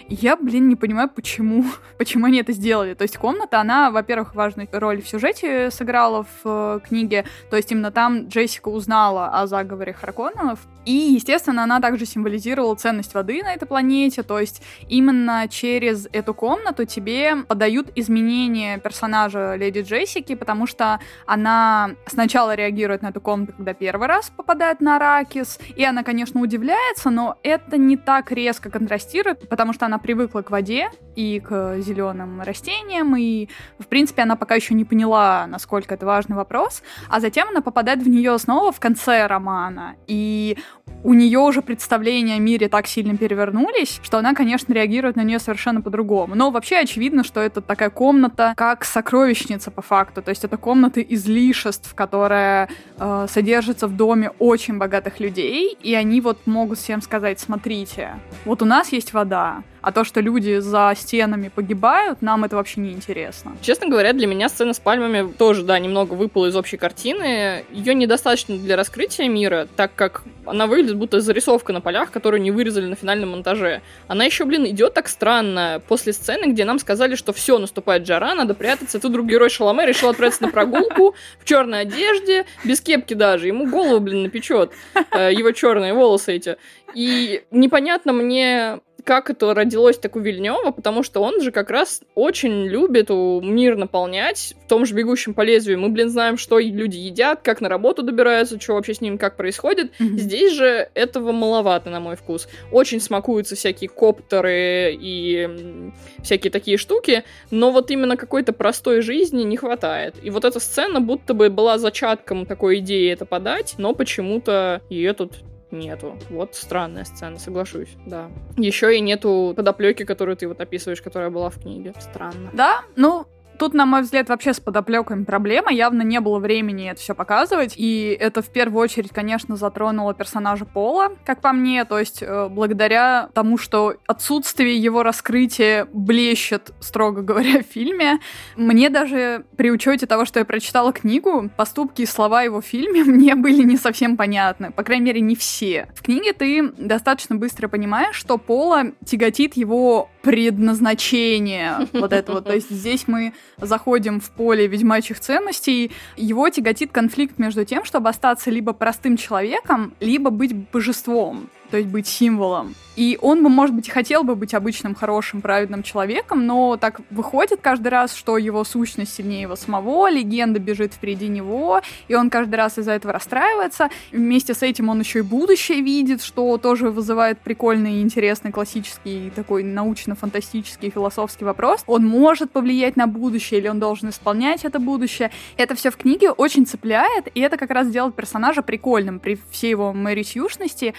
Я, блин, не понимаю, почему, почему они это сделали. То есть комната, она, во-первых, важную роль в сюжете сыграла в э, книге. То есть именно там Джессика узнала о заговоре Харконненов. И, естественно, она также символизировала ценность воды на этой планете. То есть именно через эту комнату тебе подают изменения персонажа Леди Джессики, потому что она сначала реагирует на эту комнату, когда первый раз попадает на Аракис, и она, конечно, удивляется, но это не так резко контрастирует, потому что она она привыкла к воде и к зеленым растениям, и, в принципе, она пока еще не поняла, насколько это важный вопрос, а затем она попадает в нее снова в конце романа, и у нее уже представления о мире так сильно перевернулись, что она, конечно, реагирует на нее совершенно по-другому. Но вообще очевидно, что это такая комната, как сокровищница по факту. То есть это комната излишеств, которая э, содержится в доме очень богатых людей, и они вот могут всем сказать, смотрите, вот у нас есть вода, а то, что люди за стенами погибают, нам это вообще не интересно. Честно говоря, для меня сцена с пальмами тоже, да, немного выпала из общей картины. Ее недостаточно для раскрытия мира, так как она выглядит будто зарисовка на полях, которую не вырезали на финальном монтаже. Она еще, блин, идет так странно после сцены, где нам сказали, что все, наступает жара, надо прятаться. Тут друг герой Шаломе решил отправиться на прогулку в черной одежде, без кепки даже. Ему голову, блин, напечет. Э, его черные волосы эти. И непонятно мне, как это родилось так у Вильнева, потому что он же как раз очень любит мир наполнять. В том же «Бегущем по лезвию» мы, блин, знаем, что люди едят, как на работу добираются, что вообще с ними как происходит. Mm-hmm. Здесь же этого маловато, на мой вкус. Очень смакуются всякие коптеры и всякие такие штуки, но вот именно какой-то простой жизни не хватает. И вот эта сцена будто бы была зачатком такой идеи это подать, но почему-то ее тут нету. Вот странная сцена, соглашусь, да. Еще и нету подоплеки, которую ты вот описываешь, которая была в книге. Странно. Да, ну, Тут, на мой взгляд, вообще с подоплеками проблема. Явно не было времени это все показывать. И это в первую очередь, конечно, затронуло персонажа Пола, как по мне. То есть, э, благодаря тому, что отсутствие его раскрытия блещет, строго говоря, в фильме, мне даже при учете того, что я прочитала книгу, поступки и слова его в фильме мне были не совсем понятны. По крайней мере, не все. В книге ты достаточно быстро понимаешь, что Пола тяготит его предназначение. Вот это вот. То есть здесь мы заходим в поле ведьмачьих ценностей, его тяготит конфликт между тем, чтобы остаться либо простым человеком, либо быть божеством то есть быть символом. И он бы, может быть, и хотел бы быть обычным, хорошим, праведным человеком, но так выходит каждый раз, что его сущность сильнее его самого, легенда бежит впереди него, и он каждый раз из-за этого расстраивается. Вместе с этим он еще и будущее видит, что тоже вызывает прикольный, интересный, классический, такой научно-фантастический, философский вопрос. Он может повлиять на будущее, или он должен исполнять это будущее. Это все в книге очень цепляет, и это как раз делает персонажа прикольным при всей его мэрисюшности.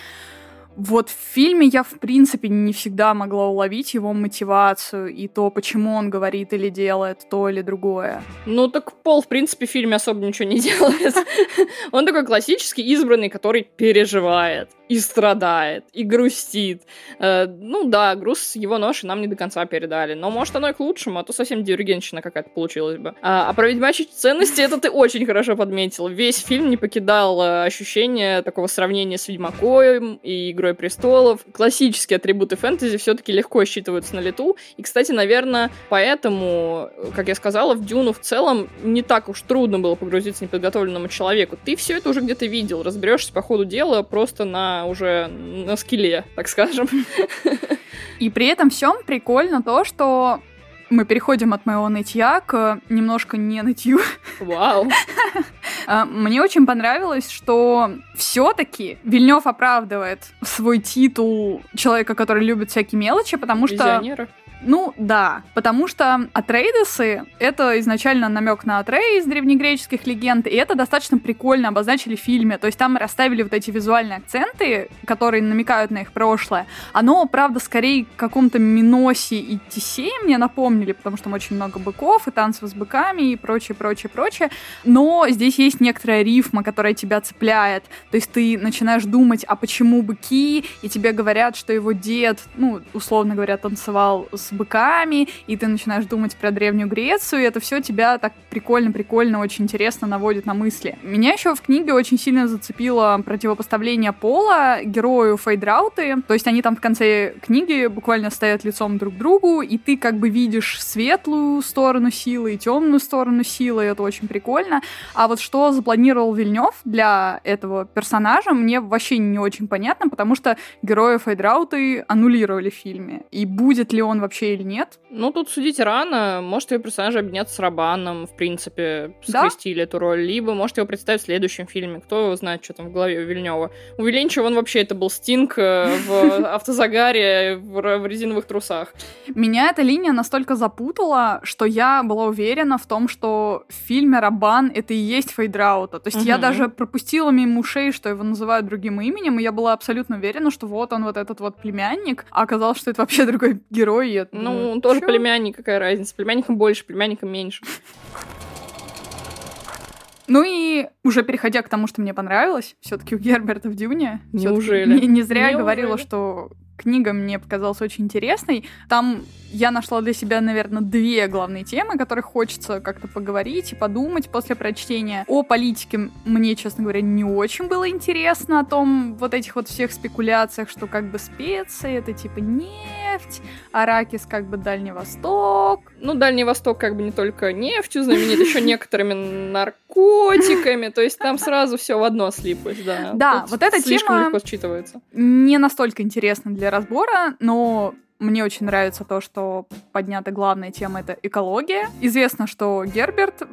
Вот в фильме я, в принципе, не всегда могла уловить его мотивацию и то, почему он говорит или делает то или другое. Ну, так Пол, в принципе, в фильме особо ничего не делает. Он такой классический избранный, который переживает. И страдает, и грустит. Э, ну да, груз его ноши нам не до конца передали, но может оно и к лучшему, а то совсем дивергенщина какая-то получилась бы. А, а про ведьмачьи ценности это ты очень хорошо подметил. Весь фильм не покидал э, ощущение такого сравнения с Ведьмаком и Игрой престолов. Классические атрибуты фэнтези все-таки легко считываются на лету. И, кстати, наверное, поэтому, как я сказала, в Дюну в целом не так уж трудно было погрузиться неподготовленному человеку. Ты все это уже где-то видел, разберешься по ходу дела просто на уже на скеле, так скажем. И при этом всем прикольно то, что мы переходим от моего нытья к немножко не нытью. Вау. А, мне очень понравилось, что все-таки Вильнев оправдывает свой титул человека, который любит всякие мелочи, потому что... Визионера. Ну, да, потому что Атрейдесы — это изначально намек на Атрей из древнегреческих легенд, и это достаточно прикольно обозначили в фильме. То есть там расставили вот эти визуальные акценты, которые намекают на их прошлое. Оно, правда, скорее каком-то Миносе и Тисее мне напомнили, потому что там очень много быков и танцев с быками и прочее, прочее, прочее. Но здесь есть некоторая рифма, которая тебя цепляет. То есть ты начинаешь думать, а почему быки, и тебе говорят, что его дед, ну, условно говоря, танцевал с быками, и ты начинаешь думать про Древнюю Грецию, и это все тебя так прикольно-прикольно, очень интересно наводит на мысли. Меня еще в книге очень сильно зацепило противопоставление пола герою Фейдрауты, то есть они там в конце книги буквально стоят лицом друг к другу, и ты как бы видишь светлую сторону силы и темную сторону силы, это очень прикольно. А вот что запланировал Вильнев для этого персонажа, мне вообще не очень понятно, потому что героя Фейдрауты аннулировали в фильме. И будет ли он вообще или нет? Ну, тут судить рано. Может, ее персонажи объединятся с Рабаном, в принципе, скрестили да? эту роль. Либо, может, его представить в следующем фильме. Кто знает, что там в голове у Вильнева. У Виленчева он вообще это был Стинг э, в автозагаре в резиновых трусах. Меня эта линия настолько запутала, что я была уверена в том, что в фильме Рабан это и есть Фейдраута. То есть я даже пропустила мимо ушей, что его называют другим именем, и я была абсолютно уверена, что вот он, вот этот вот племянник, а оказалось, что это вообще другой герой, и ну, ну тоже чё? племянник, какая разница. Племянникам больше, племянникам меньше. Ну и уже переходя к тому, что мне понравилось, все-таки у Герберта в Дюне. Неужели? Не, не зря Неужели? говорила, что книга мне показалась очень интересной. Там я нашла для себя, наверное, две главные темы, о которых хочется как-то поговорить и подумать после прочтения. О политике мне, честно говоря, не очень было интересно, о том вот этих вот всех спекуляциях, что как бы специи, это типа нефть, аракис как бы Дальний Восток. Ну, Дальний Восток как бы не только нефтью знаменит, еще некоторыми наркотиками, то есть там сразу все в одно слиплось, да. Да, вот эта тема легко считывается. Не настолько интересна для разбора, но мне очень нравится то, что поднята главная тема — это экология. Известно, что Герберт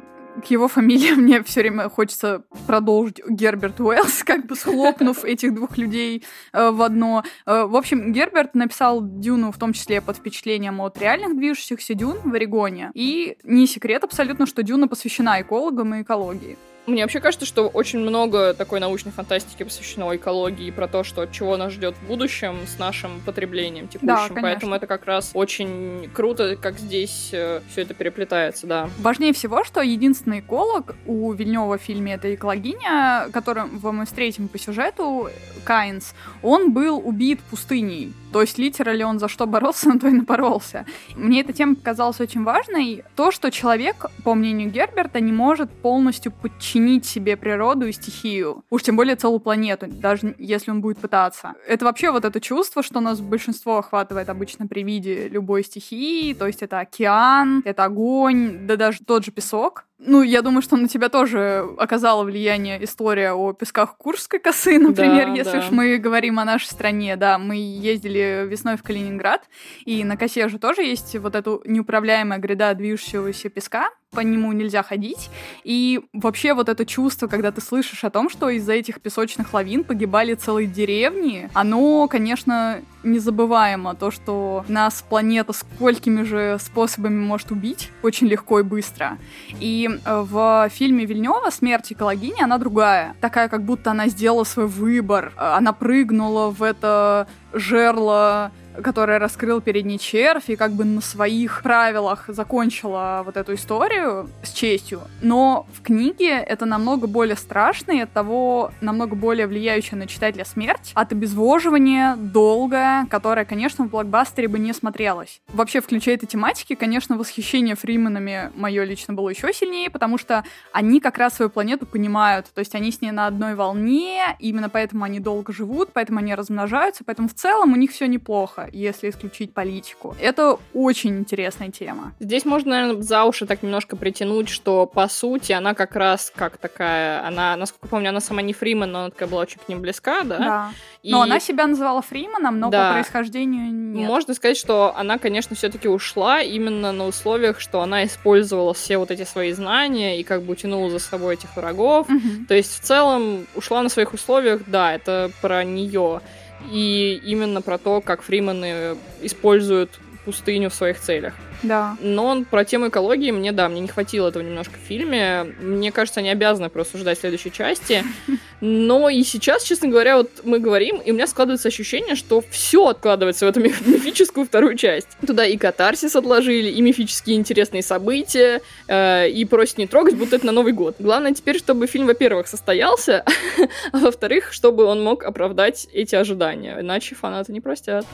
к его фамилии мне все время хочется продолжить Герберт Уэллс, как бы схлопнув этих двух людей э, в одно. Э, в общем, Герберт написал Дюну в том числе под впечатлением от реальных движущихся дюн в Орегоне. И не секрет абсолютно, что Дюна посвящена экологам и экологии. Мне вообще кажется, что очень много такой научной фантастики посвящено экологии, про то, что чего нас ждет в будущем с нашим потреблением текущим. Да, Поэтому это как раз очень круто, как здесь э, все это переплетается, да. Важнее всего, что единственный эколог у Вильнева в фильме это экологиня, которым мы встретим по сюжету, Кайнс, он был убит пустыней. То есть, литерально он за что боролся, на то и напоролся. Мне эта тема показалась очень важной. То, что человек, по мнению Герберта, не может полностью подчинить себе природу и стихию. Уж тем более целую планету, даже если он будет пытаться. Это вообще вот это чувство, что нас большинство охватывает обычно при виде любой стихии. То есть это океан, это огонь, да даже тот же песок. Ну, я думаю, что на тебя тоже оказала влияние история о песках Курской косы, например, да, если да. уж мы говорим о нашей стране. Да, мы ездили весной в Калининград, и на косе же тоже есть вот эта неуправляемая гряда движущегося песка, по нему нельзя ходить. И вообще вот это чувство, когда ты слышишь о том, что из-за этих песочных лавин погибали целые деревни, оно, конечно, незабываемо. То, что нас планета сколькими же способами может убить очень легко и быстро. И э, в фильме Вильнева «Смерть экологини» она другая. Такая, как будто она сделала свой выбор. Она прыгнула в это жерло которая раскрыл перед ней червь и как бы на своих правилах закончила вот эту историю с честью. Но в книге это намного более страшно и от того намного более влияющая на читателя смерть от обезвоживания долгая, которая, конечно, в блокбастере бы не смотрелась. Вообще, включая этой тематики, конечно, восхищение Фриманами мое лично было еще сильнее, потому что они как раз свою планету понимают, то есть они с ней на одной волне, именно поэтому они долго живут, поэтому они размножаются, поэтому в целом у них все неплохо, если исключить политику. Это очень интересная тема. Здесь можно, наверное, за уши так немножко притянуть, что по сути она как раз как такая, она, насколько помню, она сама не Фриман, но она такая была очень к ним близка, да? Да. И... Но она себя называла Фриманом, но да. по происхождению нет. Можно сказать, что она, конечно, все-таки ушла именно на условиях, что она использовала все вот эти свои знания и как бы утянула за собой этих врагов. Угу. То есть в целом ушла на своих условиях, да, это про нее. И именно про то, как фримены используют пустыню в своих целях. Да. Но он про тему экологии мне, да, мне не хватило этого немножко в фильме. Мне кажется, они обязаны просто ждать следующей части. Но и сейчас, честно говоря, вот мы говорим, и у меня складывается ощущение, что все откладывается в эту мифическую вторую часть. Туда и катарсис отложили, и мифические интересные события, э, и просят не трогать, будто это на Новый год. Главное теперь, чтобы фильм, во-первых, состоялся, а во-вторых, чтобы он мог оправдать эти ожидания. Иначе фанаты не простят.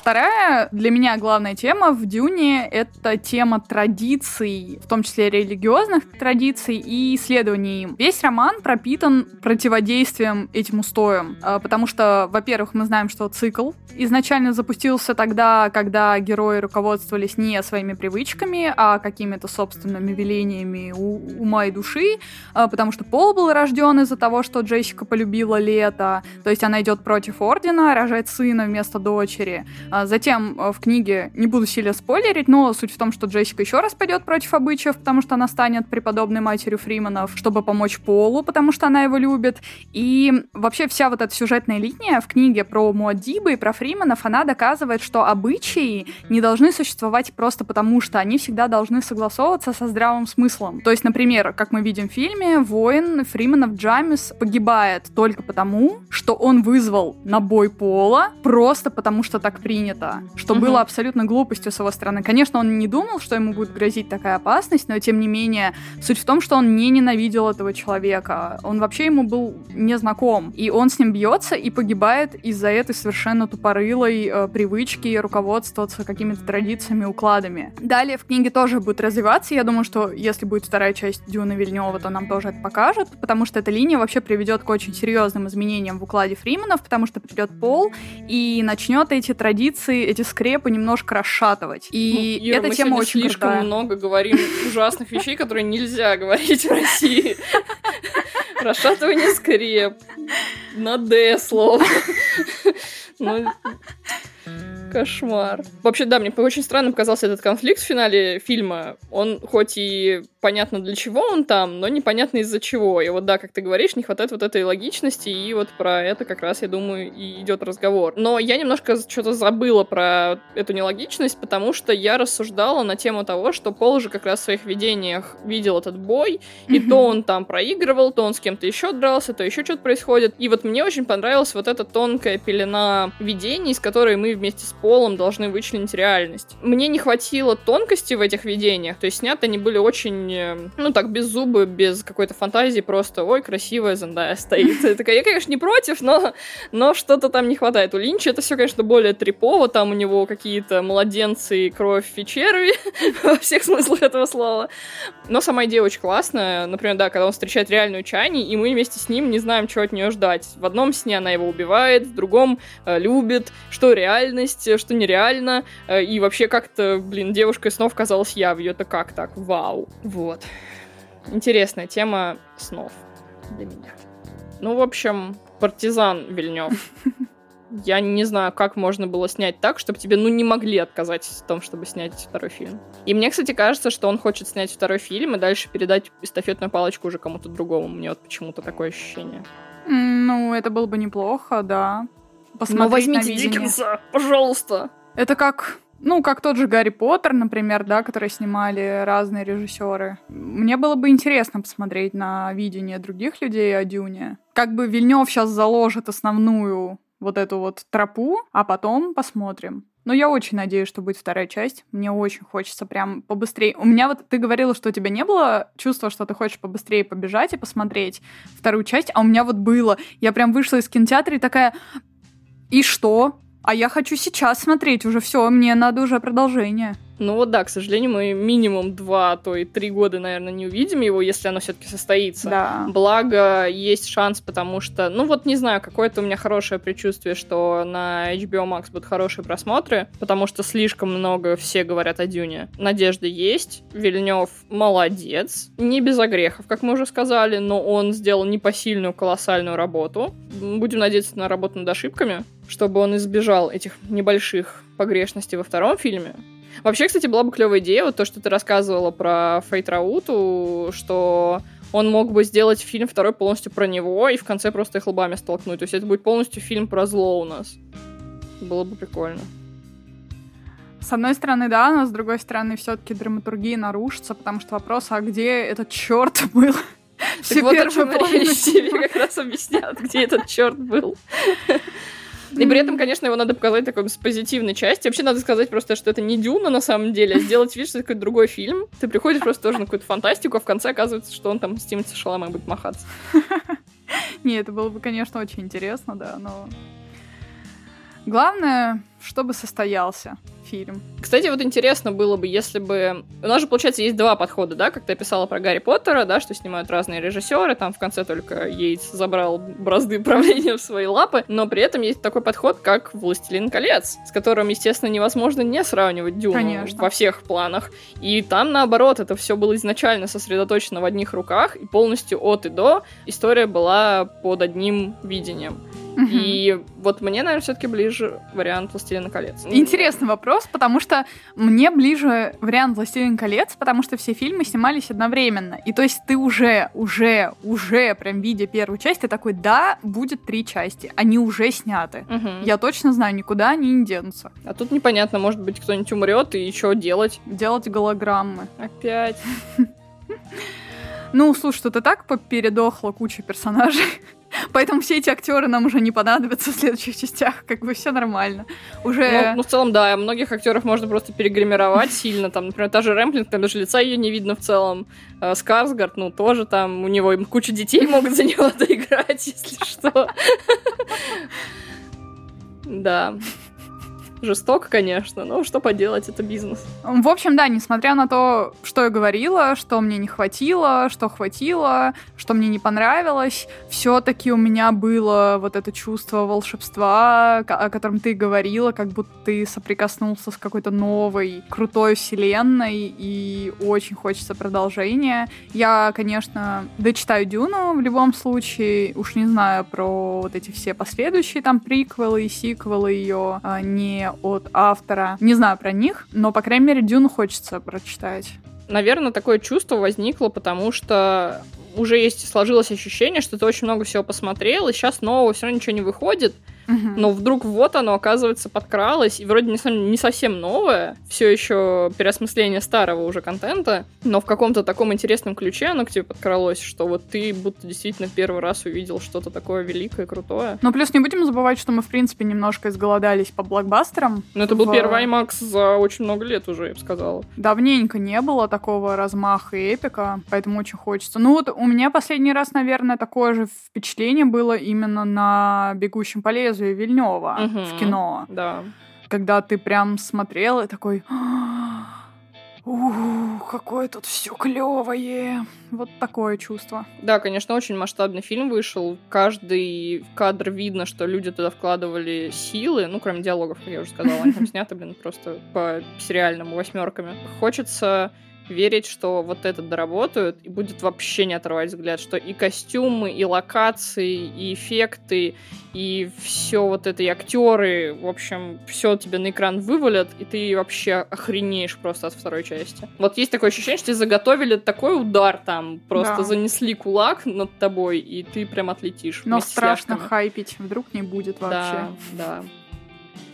Вторая для меня главная тема в Дюне — это тема традиций, в том числе религиозных традиций и исследований им. Весь роман пропитан противодействием этим устоям, а, потому что, во-первых, мы знаем, что цикл изначально запустился тогда, когда герои руководствовались не своими привычками, а какими-то собственными велениями ума и души, а, потому что Пол был рожден из-за того, что Джессика полюбила лето, то есть она идет против Ордена, рожает сына вместо дочери. А затем э, в книге, не буду сильно спойлерить, но суть в том, что Джессика еще раз пойдет против обычаев, потому что она станет преподобной матерью Фриманов, чтобы помочь Полу, потому что она его любит. И вообще вся вот эта сюжетная линия в книге про Муаддиба и про Фриманов, она доказывает, что обычаи не должны существовать просто потому, что они всегда должны согласовываться со здравым смыслом. То есть, например, как мы видим в фильме, воин Фриманов Джамис погибает только потому, что он вызвал на бой Пола просто потому, что так принято принято, что угу. было абсолютно глупостью с его стороны. Конечно, он не думал, что ему будет грозить такая опасность, но тем не менее, суть в том, что он не ненавидел этого человека. Он вообще ему был не знаком. И он с ним бьется и погибает из-за этой совершенно тупорылой э, привычки руководствоваться какими-то традициями, укладами. Далее в книге тоже будет развиваться. Я думаю, что если будет вторая часть Дюны Вильнева, то нам тоже это покажут, потому что эта линия вообще приведет к очень серьезным изменениям в укладе Фриманов, потому что придет Пол и начнет эти традиции традиции, эти скрепы немножко расшатывать. И ну, Ира, эта мы тема очень слишком крутая. много говорим ужасных вещей, которые нельзя говорить в России. Расшатывание скреп. На «Д» слово. Ну, Кошмар. Вообще, да, мне очень странным показался этот конфликт в финале фильма. Он хоть и понятно для чего он там, но непонятно из-за чего. И вот да, как ты говоришь, не хватает вот этой логичности, и вот про это как раз, я думаю, и идет разговор. Но я немножко что-то забыла про эту нелогичность, потому что я рассуждала на тему того, что Пол же как раз в своих видениях видел этот бой, и то он там проигрывал, то он с кем-то еще дрался, то еще что-то происходит. И вот мне очень понравилась вот эта тонкая пелена видений, с которой мы вместе с Полом должны вычленить реальность. Мне не хватило тонкости в этих видениях, то есть сняты они были очень ну так, без зубы, без какой-то фантазии, просто, ой, красивая Зендая стоит. Я такая, я, конечно, не против, но, но что-то там не хватает. У Линча это все, конечно, более трипово, там у него какие-то младенцы, кровь и черви, во всех смыслах этого слова. Но сама идея очень классная. Например, да, когда он встречает реальную Чани, и мы вместе с ним не знаем, чего от нее ждать. В одном сне она его убивает, в другом э, любит, что реальность, что нереально, э, и вообще как-то, блин, девушка снов казалась я, в ее-то как так, вау. Вот. Интересная тема снов для меня. Ну, в общем, партизан Вильнев. Я не знаю, как можно было снять так, чтобы тебе, ну, не могли отказать в том, чтобы снять второй фильм. И мне, кстати, кажется, что он хочет снять второй фильм и дальше передать эстафетную палочку уже кому-то другому. Мне вот почему-то такое ощущение. Ну, это было бы неплохо, да. Посмотреть ну, возьмите Диккенса, пожалуйста. Это как ну, как тот же Гарри Поттер, например, да, который снимали разные режиссеры. Мне было бы интересно посмотреть на видение других людей о Дюне. Как бы Вильнев сейчас заложит основную вот эту вот тропу, а потом посмотрим. Но я очень надеюсь, что будет вторая часть. Мне очень хочется прям побыстрее. У меня вот ты говорила, что у тебя не было чувства, что ты хочешь побыстрее побежать и посмотреть вторую часть, а у меня вот было. Я прям вышла из кинотеатра и такая, и что? А я хочу сейчас смотреть уже все, мне надо уже продолжение. Ну вот да, к сожалению, мы минимум два, то и три года, наверное, не увидим его, если оно все-таки состоится. Да. Благо, есть шанс, потому что, ну вот не знаю, какое-то у меня хорошее предчувствие, что на HBO Max будут хорошие просмотры, потому что слишком много все говорят о Дюне. Надежда есть, Вильнев молодец, не без огрехов, как мы уже сказали, но он сделал непосильную колоссальную работу. Будем надеяться на работу над ошибками, чтобы он избежал этих небольших погрешностей во втором фильме. Вообще, кстати, была бы клевая идея, вот то, что ты рассказывала про Фейт Рауту, что он мог бы сделать фильм второй полностью про него и в конце просто их лбами столкнуть. То есть это будет полностью фильм про зло у нас. Было бы прикольно. С одной стороны, да, но с другой стороны, все-таки драматургия нарушится, потому что вопрос, а где этот черт был? Все вот первую половину тебе как раз объяснят, где этот черт был. И при этом, конечно, его надо показать такой с позитивной части. Вообще надо сказать просто, что это не Дюна на самом деле, а сделать вид, что это какой-то другой фильм. Ты приходишь просто тоже на какую-то фантастику, а в конце оказывается, что он там с Тимати Шаламой будет махаться. Не, это было бы, конечно, очень интересно, да, но... Главное, чтобы состоялся фильм. Кстати, вот интересно было бы, если бы... У нас же, получается, есть два подхода, да, как ты описала про Гарри Поттера, да, что снимают разные режиссеры, там в конце только Йейтс забрал бразды правления в свои лапы, но при этом есть такой подход, как «Властелин колец», с которым, естественно, невозможно не сравнивать Дюну Конечно. во всех планах. И там, наоборот, это все было изначально сосредоточено в одних руках, и полностью от и до история была под одним видением. И вот мне, наверное, все-таки ближе вариант «Властелина колец». Интересный вопрос, потому что мне ближе вариант «Властелин колец», потому что все фильмы снимались одновременно. И то есть ты уже, уже, уже, прям видя первую часть, ты такой, да, будет три части. Они уже сняты. Угу. Я точно знаю, никуда они не денутся. А тут непонятно, может быть, кто-нибудь умрет, и что делать? Делать голограммы. Опять. Ну, слушай, и так передохла куча персонажей. Поэтому все эти актеры нам уже не понадобятся в следующих частях. Как бы все нормально. Уже... Ну, ну, в целом, да, многих актеров можно просто перегримировать сильно. Там, например, та же Рэмплинг, там даже лица ее не видно в целом. А Скарсгард, ну, тоже там, у него куча детей могут за него доиграть, если что. Да. Жестоко, конечно, но что поделать, это бизнес. В общем, да, несмотря на то, что я говорила, что мне не хватило, что хватило, что мне не понравилось, все-таки у меня было вот это чувство волшебства, о котором ты говорила, как будто ты соприкоснулся с какой-то новой, крутой вселенной, и очень хочется продолжения. Я, конечно, дочитаю Дюну в любом случае, уж не знаю про вот эти все последующие там приквелы и сиквелы ее, а, от автора. Не знаю про них, но, по крайней мере, Дюну хочется прочитать. Наверное, такое чувство возникло, потому что уже есть сложилось ощущение, что ты очень много всего посмотрел, и сейчас нового все равно ничего не выходит. Но вдруг вот оно, оказывается, подкралось, и вроде не, не совсем новое, все еще переосмысление старого уже контента, но в каком-то таком интересном ключе оно к тебе подкралось, что вот ты будто действительно первый раз увидел что-то такое великое, крутое. Но плюс не будем забывать, что мы, в принципе, немножко изголодались по блокбастерам. Ну, это в... был первый IMAX за очень много лет уже, я бы сказала. Давненько не было такого размаха и эпика, поэтому очень хочется. Ну, вот у меня последний раз, наверное, такое же впечатление было именно на «Бегущем по лезвию», Вильнева угу, в кино. Да. Когда ты прям смотрел и такой... Ух, какое тут все клевое. Вот такое чувство. Да, конечно, очень масштабный фильм вышел. Каждый кадр видно, что люди туда вкладывали силы. Ну, кроме диалогов, как я уже сказала, они там сняты, блин, просто по сериальному восьмерками. Хочется верить, что вот это доработают и будет вообще не отрывать взгляд, что и костюмы, и локации, и эффекты, и все вот это, и актеры, в общем, все тебе на экран вывалят, и ты вообще охренеешь просто от второй части. Вот есть такое ощущение, что тебе заготовили такой удар там, просто да. занесли кулак над тобой, и ты прям отлетишь. Но страшно хайпить, вдруг не будет вообще. Да, да.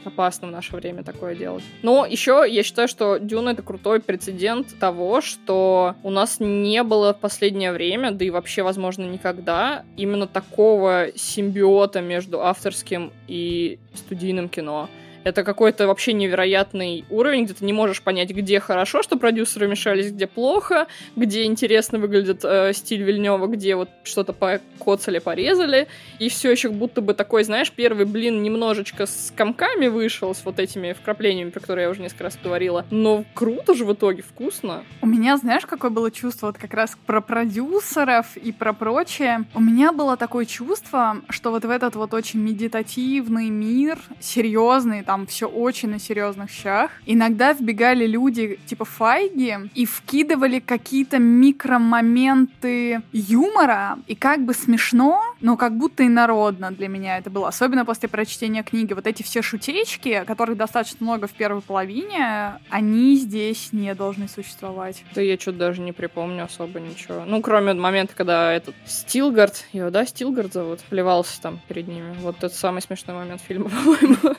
Опасно в наше время такое делать. Но еще я считаю, что Дюна это крутой прецедент того, что у нас не было в последнее время, да и вообще, возможно, никогда, именно такого симбиота между авторским и студийным кино. Это какой-то вообще невероятный уровень, где ты не можешь понять, где хорошо, что продюсеры мешались, где плохо, где интересно выглядит э, стиль Вильнева, где вот что-то покоцали, порезали. И все еще будто бы такой, знаешь, первый блин немножечко с комками вышел, с вот этими вкраплениями, про которые я уже несколько раз говорила. Но круто же в итоге, вкусно. У меня, знаешь, какое было чувство вот как раз про продюсеров и про прочее. У меня было такое чувство, что вот в этот вот очень медитативный мир, серьезный, там там все очень на серьезных щах. Иногда вбегали люди типа Файги и вкидывали какие-то микромоменты юмора, и как бы смешно, но как будто и народно для меня это было. Особенно после прочтения книги. Вот эти все шутечки, которых достаточно много в первой половине, они здесь не должны существовать. Да я что-то даже не припомню особо ничего. Ну, кроме момента, когда этот Стилгард, его, да, Стилгард зовут, плевался там перед ними. Вот это самый смешной момент фильма, по-моему.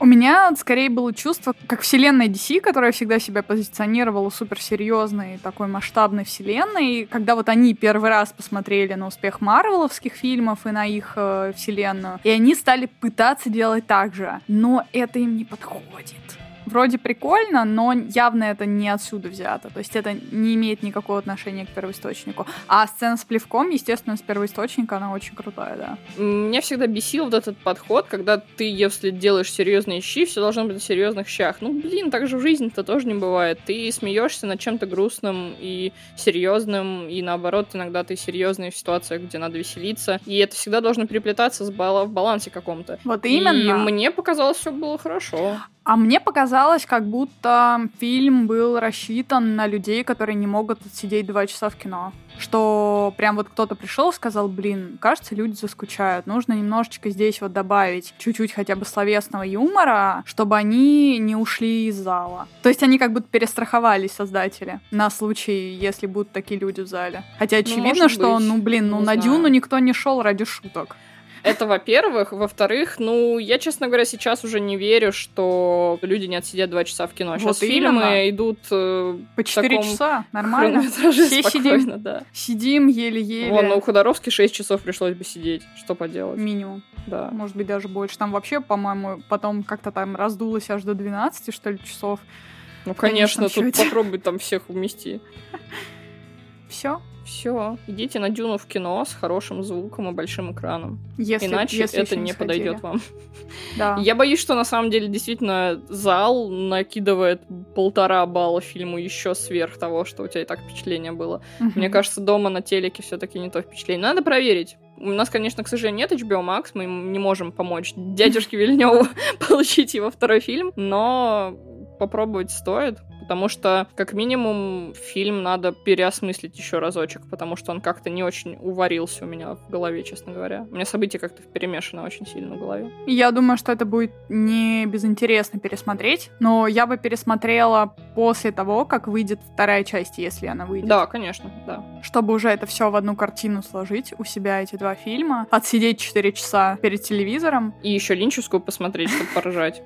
У меня скорее было чувство, как вселенная DC, которая всегда себя позиционировала суперсерьезной, такой масштабной вселенной. Когда вот они первый раз посмотрели на успех марвеловских фильмов и на их э, вселенную, и они стали пытаться делать так же. Но это им не подходит вроде прикольно, но явно это не отсюда взято. То есть это не имеет никакого отношения к первоисточнику. А сцена с плевком, естественно, с первоисточника, она очень крутая, да. Меня всегда бесил вот этот подход, когда ты, если делаешь серьезные щи, все должно быть на серьезных щах. Ну, блин, так же в жизни-то тоже не бывает. Ты смеешься над чем-то грустным и серьезным, и наоборот, иногда ты серьезный в ситуациях, где надо веселиться. И это всегда должно переплетаться с бал- в балансе каком-то. Вот именно. И мне показалось, все было хорошо. А мне показалось, как будто фильм был рассчитан на людей, которые не могут сидеть два часа в кино. Что прям вот кто-то пришел и сказал, блин, кажется, люди заскучают. Нужно немножечко здесь вот добавить чуть-чуть хотя бы словесного юмора, чтобы они не ушли из зала. То есть они как будто перестраховались, создатели, на случай, если будут такие люди в зале. Хотя ну, очевидно, ну, что, ну блин, ну не на знаю. Дюну никто не шел ради шуток. Это, во-первых. Во-вторых, ну, я, честно говоря, сейчас уже не верю, что люди не отсидят два часа в кино. Сейчас вот фильмы именно. идут э, по четыре часа. Нормально. Все сидим, да. Сидим еле-еле. Вон, ну, у Ходоровски 6 часов пришлось бы сидеть. Что поделать? Минимум. Да. Может быть, даже больше. Там вообще, по-моему, потом как-то там раздулось аж до 12, что ли, часов. Ну, конечно, тут попробуй там всех умести. Все? Все, идите на Дюну в кино с хорошим звуком и большим экраном. Если, Иначе если это не подойдет вам. Да. Я боюсь, что на самом деле действительно зал накидывает полтора балла фильму еще сверх того, что у тебя и так впечатление было. Угу. Мне кажется, дома на телеке все-таки не то впечатление. Надо проверить. У нас, конечно, к сожалению, нет HBO Max, мы не можем помочь дядюшке Вильневу получить его второй фильм, но попробовать стоит потому что, как минимум, фильм надо переосмыслить еще разочек, потому что он как-то не очень уварился у меня в голове, честно говоря. У меня события как-то перемешаны очень сильно в голове. Я думаю, что это будет не безинтересно пересмотреть, но я бы пересмотрела после того, как выйдет вторая часть, если она выйдет. Да, конечно, да. Чтобы уже это все в одну картину сложить, у себя эти два фильма, отсидеть 4 часа перед телевизором. И еще линчевскую посмотреть, чтобы поражать.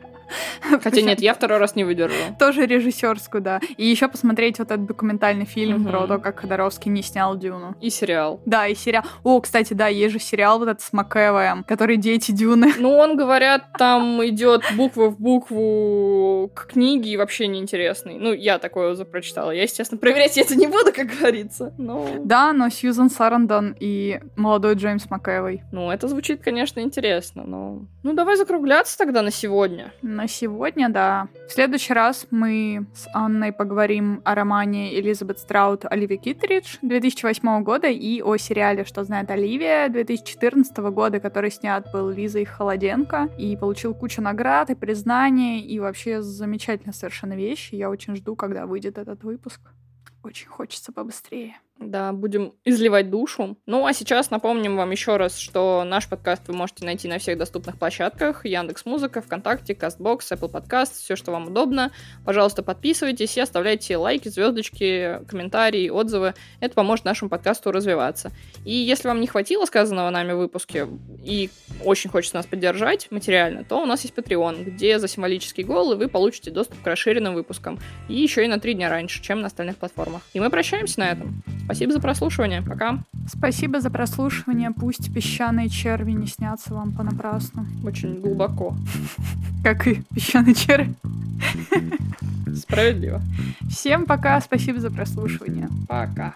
Хотя нет, я второй раз не выдержу. Тоже режиссерскую, да. И еще посмотреть вот этот документальный фильм про то, как Ходоровский не снял Дюну. И сериал. Да, и сериал. О, кстати, да, есть же сериал вот этот с Макэвоем, который «Дети Дюны». Ну, он, говорят, там идет буква в букву к книге и вообще неинтересный. Ну, я такое уже прочитала. Я, естественно, проверять это не буду, как говорится. Но... Да, но Сьюзан Сарандон и молодой Джеймс Макэвой. Ну, это звучит, конечно, интересно, но... Ну, давай закругляться тогда на сегодня. На сегодня, да. В следующий раз мы с Анной поговорим о романе Элизабет Страут Оливия Китридж 2008 года и о сериале «Что знает Оливия» 2014 года, который снят был Лизой Холоденко и получил кучу наград и признаний, и вообще замечательная совершенно вещь. Я очень жду, когда выйдет этот выпуск. Очень хочется побыстрее. Да, будем изливать душу. Ну, а сейчас напомним вам еще раз, что наш подкаст вы можете найти на всех доступных площадках. Яндекс Музыка, ВКонтакте, Кастбокс, Apple Podcast, все, что вам удобно. Пожалуйста, подписывайтесь и оставляйте лайки, звездочки, комментарии, отзывы. Это поможет нашему подкасту развиваться. И если вам не хватило сказанного нами в выпуске и очень хочется нас поддержать материально, то у нас есть Patreon, где за символический гол вы получите доступ к расширенным выпускам. И еще и на три дня раньше, чем на остальных платформах. И мы прощаемся на этом. Спасибо за прослушивание. Пока. Спасибо за прослушивание. Пусть песчаные черви не снятся вам понапрасну. Очень глубоко. Как и песчаные черви. Справедливо. Всем пока. Спасибо за прослушивание. Пока.